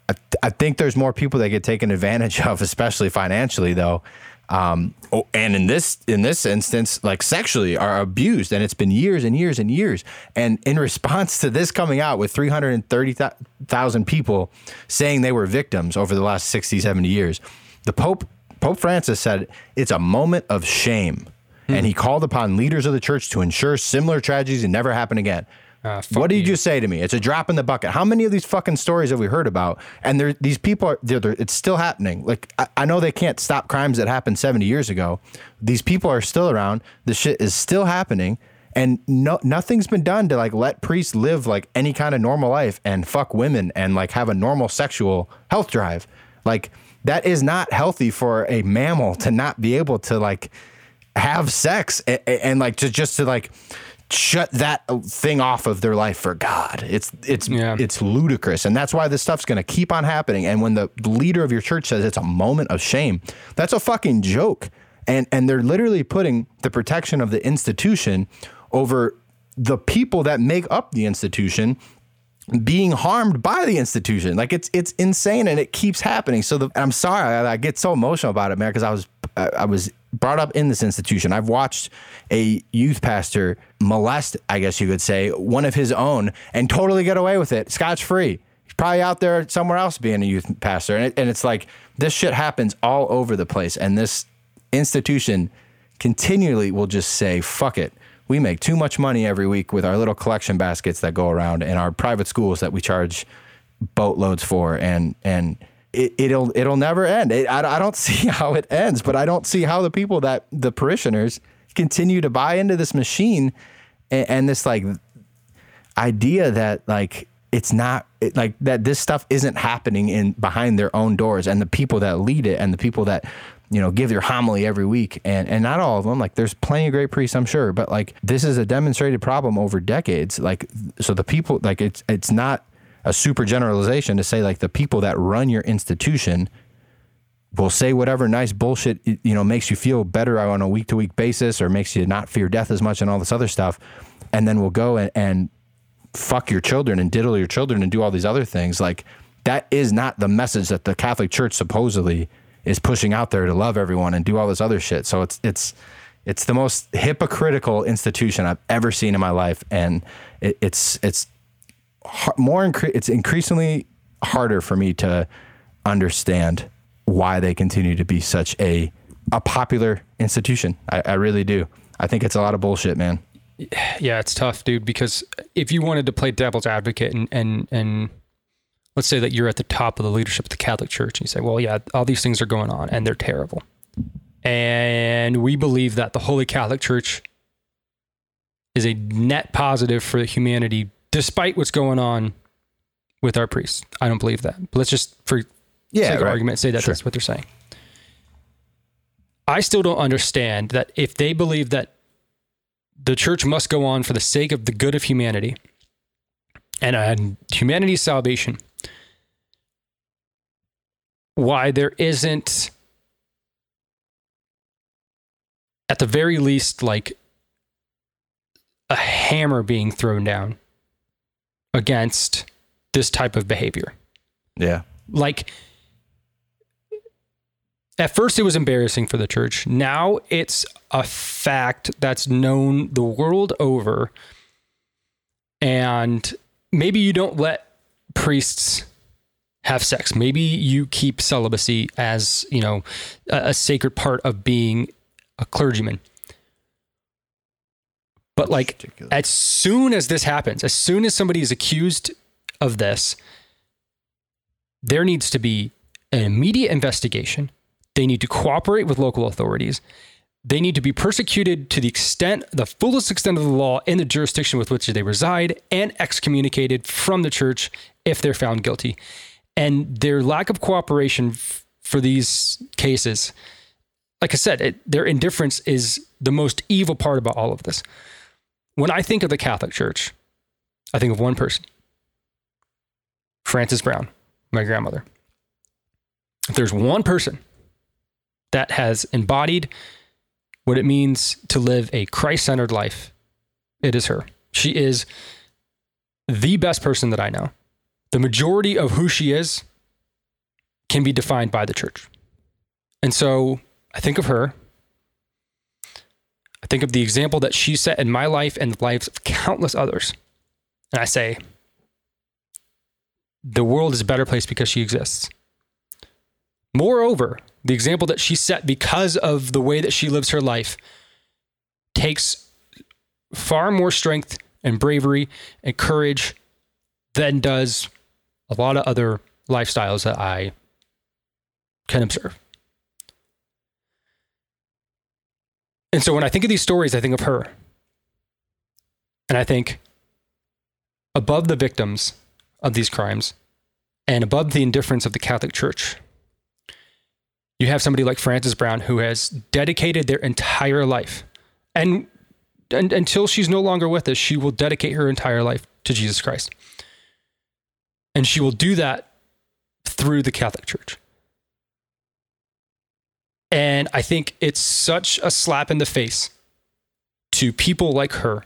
I, I think there's more people that get taken advantage of, especially financially, though. Um, oh, and in this in this instance, like sexually, are abused, and it's been years and years and years. And in response to this coming out with 330,000 people saying they were victims over the last 60, 70 years, the Pope Pope Francis said it's a moment of shame. Hmm. And he called upon leaders of the church to ensure similar tragedies never happen again. Uh, what did you. you say to me? It's a drop in the bucket. How many of these fucking stories have we heard about? And there, these people are, they're, they're, it's still happening. Like I, I, know they can't stop crimes that happened 70 years ago. These people are still around. The shit is still happening, and no, nothing's been done to like let priests live like any kind of normal life and fuck women and like have a normal sexual health drive. Like that is not healthy for a mammal to not be able to like have sex and, and like to just to like shut that thing off of their life for God. It's it's yeah. it's ludicrous, and that's why this stuff's going to keep on happening. And when the leader of your church says it's a moment of shame, that's a fucking joke. And and they're literally putting the protection of the institution over the people that make up the institution being harmed by the institution. Like it's it's insane and it keeps happening. So the, I'm sorry I, I get so emotional about it, man, because I was I, I was brought up in this institution. I've watched a youth pastor molest, I guess you could say, one of his own and totally get away with it, scotch free. He's probably out there somewhere else being a youth pastor, and it, and it's like this shit happens all over the place, and this institution continually will just say fuck it we make too much money every week with our little collection baskets that go around and our private schools that we charge boatloads for and and it, will it'll never end. It, I, I don't *laughs* see how it ends, but I don't see how the people that the parishioners continue to buy into this machine and, and this like idea that like it's not it, like that this stuff isn't happening in behind their own doors and the people that lead it and the people that you know, give their homily every week. And and not all of them. Like there's plenty of great priests, I'm sure, but like this is a demonstrated problem over decades. Like so the people like it's it's not a super generalization to say like the people that run your institution will say whatever nice bullshit you know makes you feel better on a week to week basis or makes you not fear death as much and all this other stuff and then we'll go and, and fuck your children and diddle your children and do all these other things like that is not the message that the Catholic Church supposedly is pushing out there to love everyone and do all this other shit. So it's it's it's the most hypocritical institution I've ever seen in my life, and it, it's it's more it's increasingly harder for me to understand why they continue to be such a a popular institution. I, I really do. I think it's a lot of bullshit, man. Yeah, it's tough, dude. Because if you wanted to play devil's advocate and and and let's say that you're at the top of the leadership of the Catholic Church and you say, well, yeah, all these things are going on and they're terrible. And we believe that the Holy Catholic Church is a net positive for humanity, despite what's going on with our priests. I don't believe that. But let's just, for yeah, sake of argument, say that sure. that's what they're saying. I still don't understand that if they believe that the church must go on for the sake of the good of humanity and, and humanity's salvation, why there isn't at the very least like a hammer being thrown down against this type of behavior. Yeah. Like at first it was embarrassing for the church. Now it's a fact that's known the world over. And maybe you don't let priests have sex. Maybe you keep celibacy as, you know, a, a sacred part of being a clergyman. But like as soon as this happens, as soon as somebody is accused of this, there needs to be an immediate investigation. They need to cooperate with local authorities. They need to be persecuted to the extent, the fullest extent of the law in the jurisdiction with which they reside, and excommunicated from the church if they're found guilty and their lack of cooperation f- for these cases like i said it, their indifference is the most evil part about all of this. When i think of the catholic church i think of one person frances brown my grandmother. If there's one person that has embodied what it means to live a christ-centered life it is her. She is the best person that i know the majority of who she is can be defined by the church. And so I think of her. I think of the example that she set in my life and the lives of countless others. And I say, the world is a better place because she exists. Moreover, the example that she set because of the way that she lives her life takes far more strength and bravery and courage than does a lot of other lifestyles that I can observe. And so when I think of these stories, I think of her. And I think above the victims of these crimes and above the indifference of the Catholic Church, you have somebody like Frances Brown who has dedicated their entire life. And, and until she's no longer with us, she will dedicate her entire life to Jesus Christ. And she will do that through the Catholic Church. And I think it's such a slap in the face to people like her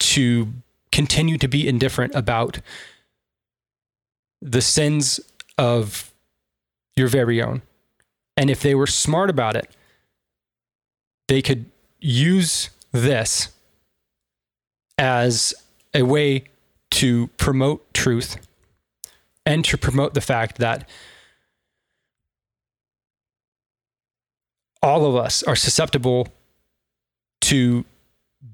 to continue to be indifferent about the sins of your very own. And if they were smart about it, they could use this as a way to promote truth and to promote the fact that all of us are susceptible to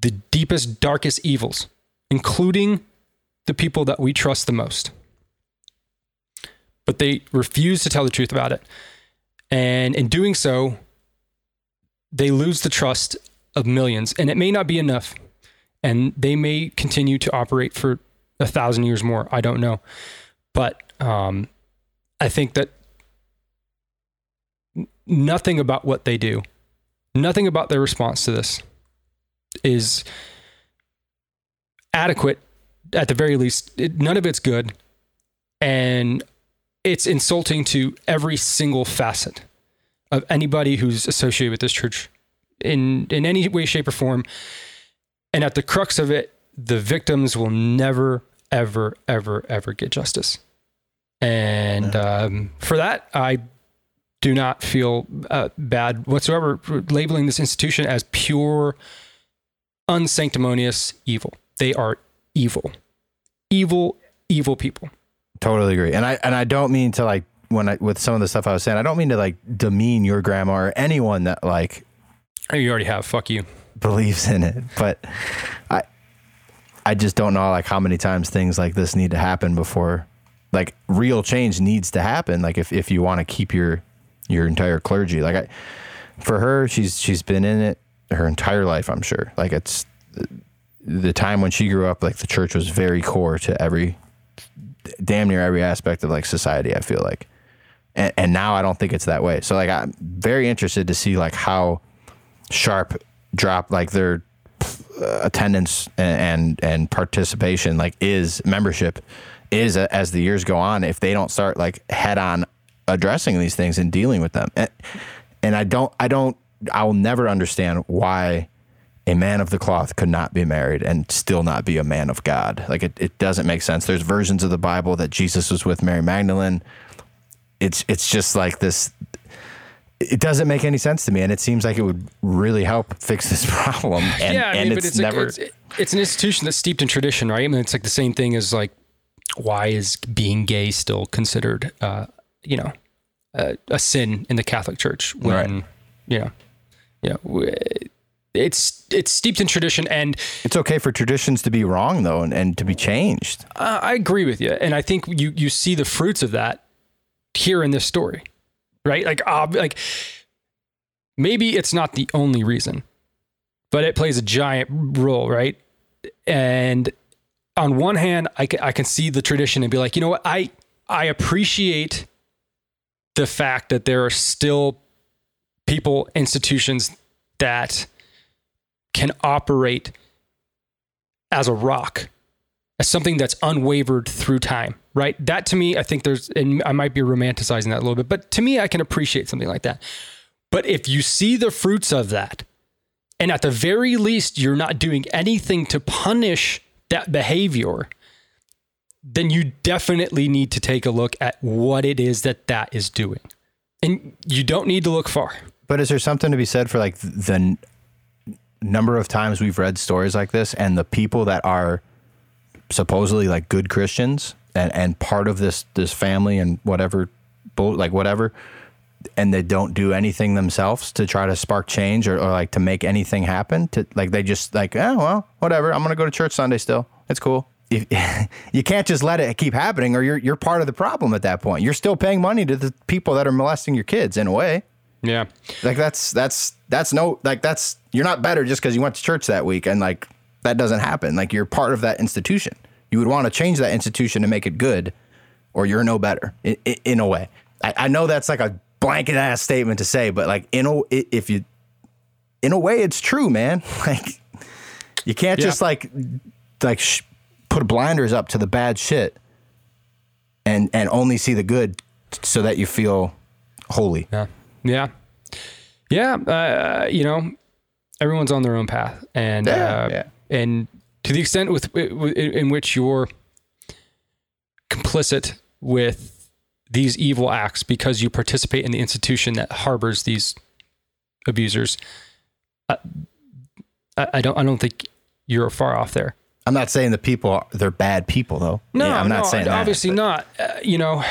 the deepest, darkest evils, including the people that we trust the most. But they refuse to tell the truth about it. And in doing so, they lose the trust of millions. And it may not be enough. And they may continue to operate for a thousand years more. I don't know. But um, I think that nothing about what they do, nothing about their response to this is adequate at the very least. It, none of it's good. And it's insulting to every single facet of anybody who's associated with this church in, in any way, shape, or form. And at the crux of it, the victims will never, ever, ever, ever get justice. And um, for that, I do not feel uh, bad whatsoever labeling this institution as pure, unsanctimonious evil. They are evil, evil, evil people. Totally agree. And I and I don't mean to like when I with some of the stuff I was saying, I don't mean to like demean your grandma or anyone that like You already have. Fuck you. believes in it. But I I just don't know like how many times things like this need to happen before like real change needs to happen. Like if, if you want to keep your your entire clergy. Like I for her, she's she's been in it her entire life, I'm sure. Like it's the time when she grew up, like the church was very core to every damn near every aspect of like society, I feel like. And, and now I don't think it's that way. So like I'm very interested to see like how sharp drop like their attendance and, and participation like is membership is uh, as the years go on if they don't start like head on addressing these things and dealing with them and, and I don't I don't I will never understand why a man of the cloth could not be married and still not be a man of God. Like it, it doesn't make sense. There's versions of the Bible that Jesus was with Mary Magdalene. It's it's just like this it doesn't make any sense to me and it seems like it would really help fix this *laughs* problem and, yeah, I and it's, but it's never like, it's, it's an institution that's steeped in tradition, right? I mean, it's like the same thing as like, why is being gay still considered, uh, you know, a, a sin in the Catholic Church? When, Right. you know, you know, it's it's steeped in tradition, and it's okay for traditions to be wrong though and, and to be changed. uh, I agree with you, and I think you you see the fruits of that here in this story, right? Like, ob- like maybe it's not the only reason, but it plays a giant role, right? And on one hand, I can, I can see the tradition and be like, you know what, I I appreciate the fact that there are still people, institutions that can operate as a rock as something that's unwavered through time, right? That to me, I think there's, and I might be romanticizing that a little bit, but to me, I can appreciate something like that. But if you see the fruits of that, and at the very least, you're not doing anything to punish that behavior, then you definitely need to take a look at what it is that that is doing. And you don't need to look far. But is there something to be said for like the n- number of times we've read stories like this and the people that are supposedly like good Christians and, and part of this this family and whatever like whatever and they don't do anything themselves to try to spark change or, or like to make anything happen to like they just like oh well whatever I'm gonna go to church Sunday still it's cool if, *laughs* you can't just let it keep happening or you're you're part of the problem at that point you're still paying money to the people that are molesting your kids in a way Yeah. like that's that's that's no like that's you're not better just because you went to church that week and like that doesn't happen. Like you're part of that institution. You would want to change that institution to make it good, or you're no better in, in, a way. I, I know that's like a blanket ass statement to say, but like in a if you in a way it's true, man. *laughs* Like you can't Yeah. just like like sh- put blinders up to the bad shit and and only see the good so that you feel holy. Yeah. Yeah. Yeah. Uh, you know, everyone's on their own path. And, Yeah, uh, yeah. and to the extent with in which you're complicit with these evil acts because you participate in the institution that harbors these abusers, I, I don't I don't think you're far off there. I'm not saying the people are, they're bad people though. No, Yeah, I'm not saying that, obviously not. Uh, you know,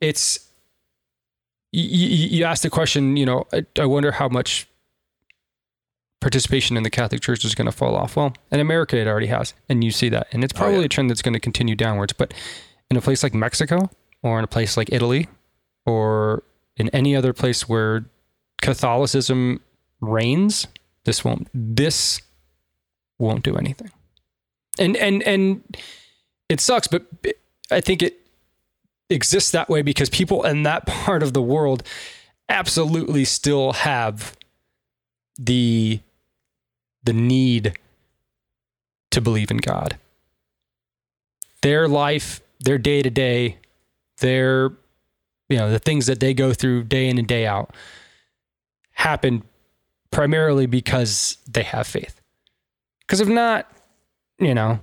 it's you, you asked the question. You know, I, I wonder how much participation in the Catholic Church is going to fall off. Well, in America, it already has, and you see that, and it's Oh, probably yeah. a trend that's going to continue downwards. But in a place like Mexico, or in a place like Italy, or in any other place where Catholicism reigns, this won't. This won't do anything. And and and it sucks, but I think it exists that way because people in that *laughs* part of the world absolutely still have the the need to believe in God. Their life, their day to day, their you know, the things that they go through day in and day out happen primarily because they have faith. Because if not, you know,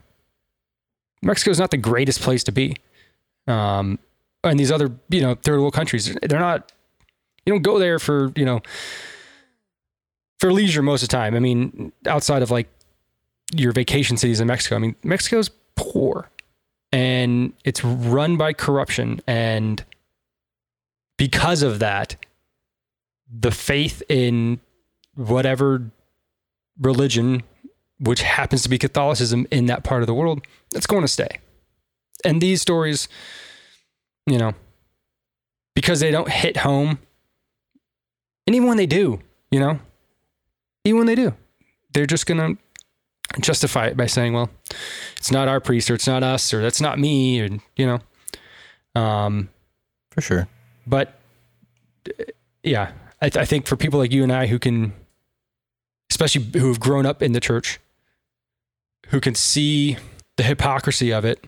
Mexico's not the greatest place to be. Um, and these other, you know, third world countries, they're not, you don't go there for, you know, for leisure most of the time. I mean, outside of like your vacation cities in Mexico, I mean, Mexico's poor and it's run by corruption. And because of that, the faith in whatever religion, which happens to be Catholicism in that part of the world, it's going to stay. And these stories, you know, because they don't hit home, and even when they do, you know, even when they do, they're just going to justify it by saying, well, it's not our priest or it's not us or that's not me, and, you know, um, for sure. but yeah, I, th- I think for people like you and I who can, especially who have grown up in the church, who can see the hypocrisy of it,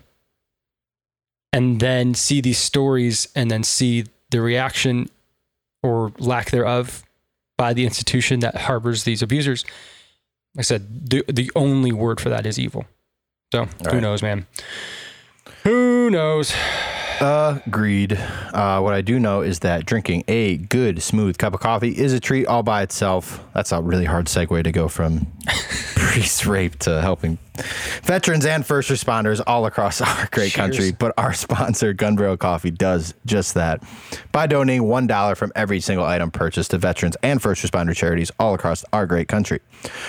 and then see these stories and then see the reaction or lack thereof by the institution that harbors these abusers. Like I said, the, the only word for that is evil. So who right. knows, man? Who knows? Agreed. Uh, what I do know is that drinking a good, smooth cup of coffee is a treat all by itself. That's a really hard segue to go from *laughs* priest rape to helping veterans and first responders all across *laughs* our great Cheers. country. But our sponsor, Gun Barrel Coffee, does just that by donating $1 from every single item purchased to veterans and first responder charities all across our great country.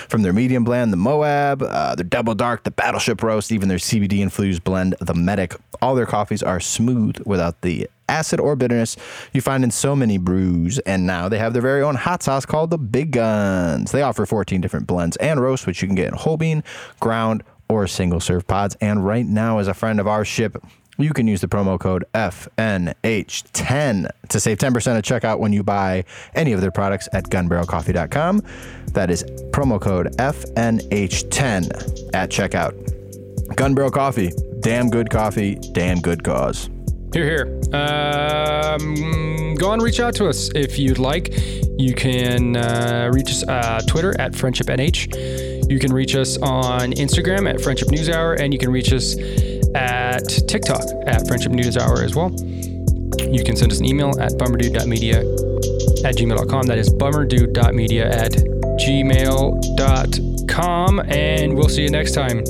From their medium blend, the Moab, uh, their double dark, the Battleship roast, even their CBD infused blend, the Medic, all their coffees are smooth without the acid or bitterness you find in so many brews. And now they have their very own hot sauce called the Big Guns. They offer 14 different blends and roasts, which you can get in whole bean, ground, or single serve pods. And right now, as a friend of our ship, you can use the promo code FNH10 to save 10% at checkout when you buy any of their products at gunbarrelcoffee.com. That is promo code FNH10 at checkout. Gun Barrel Coffee, damn good coffee, damn good cause. Hear, hear. Um, go on, reach out to us if you'd like. You can uh, reach us uh, Twitter at Friendship NH. You can reach us on Instagram at Friendship News Hour, and you can reach us at TikTok at Friendship News Hour as well. You can send us an email at bummerdude.media at gmail.com. That is bummerdude.media at gmail.com. And we'll see you next time.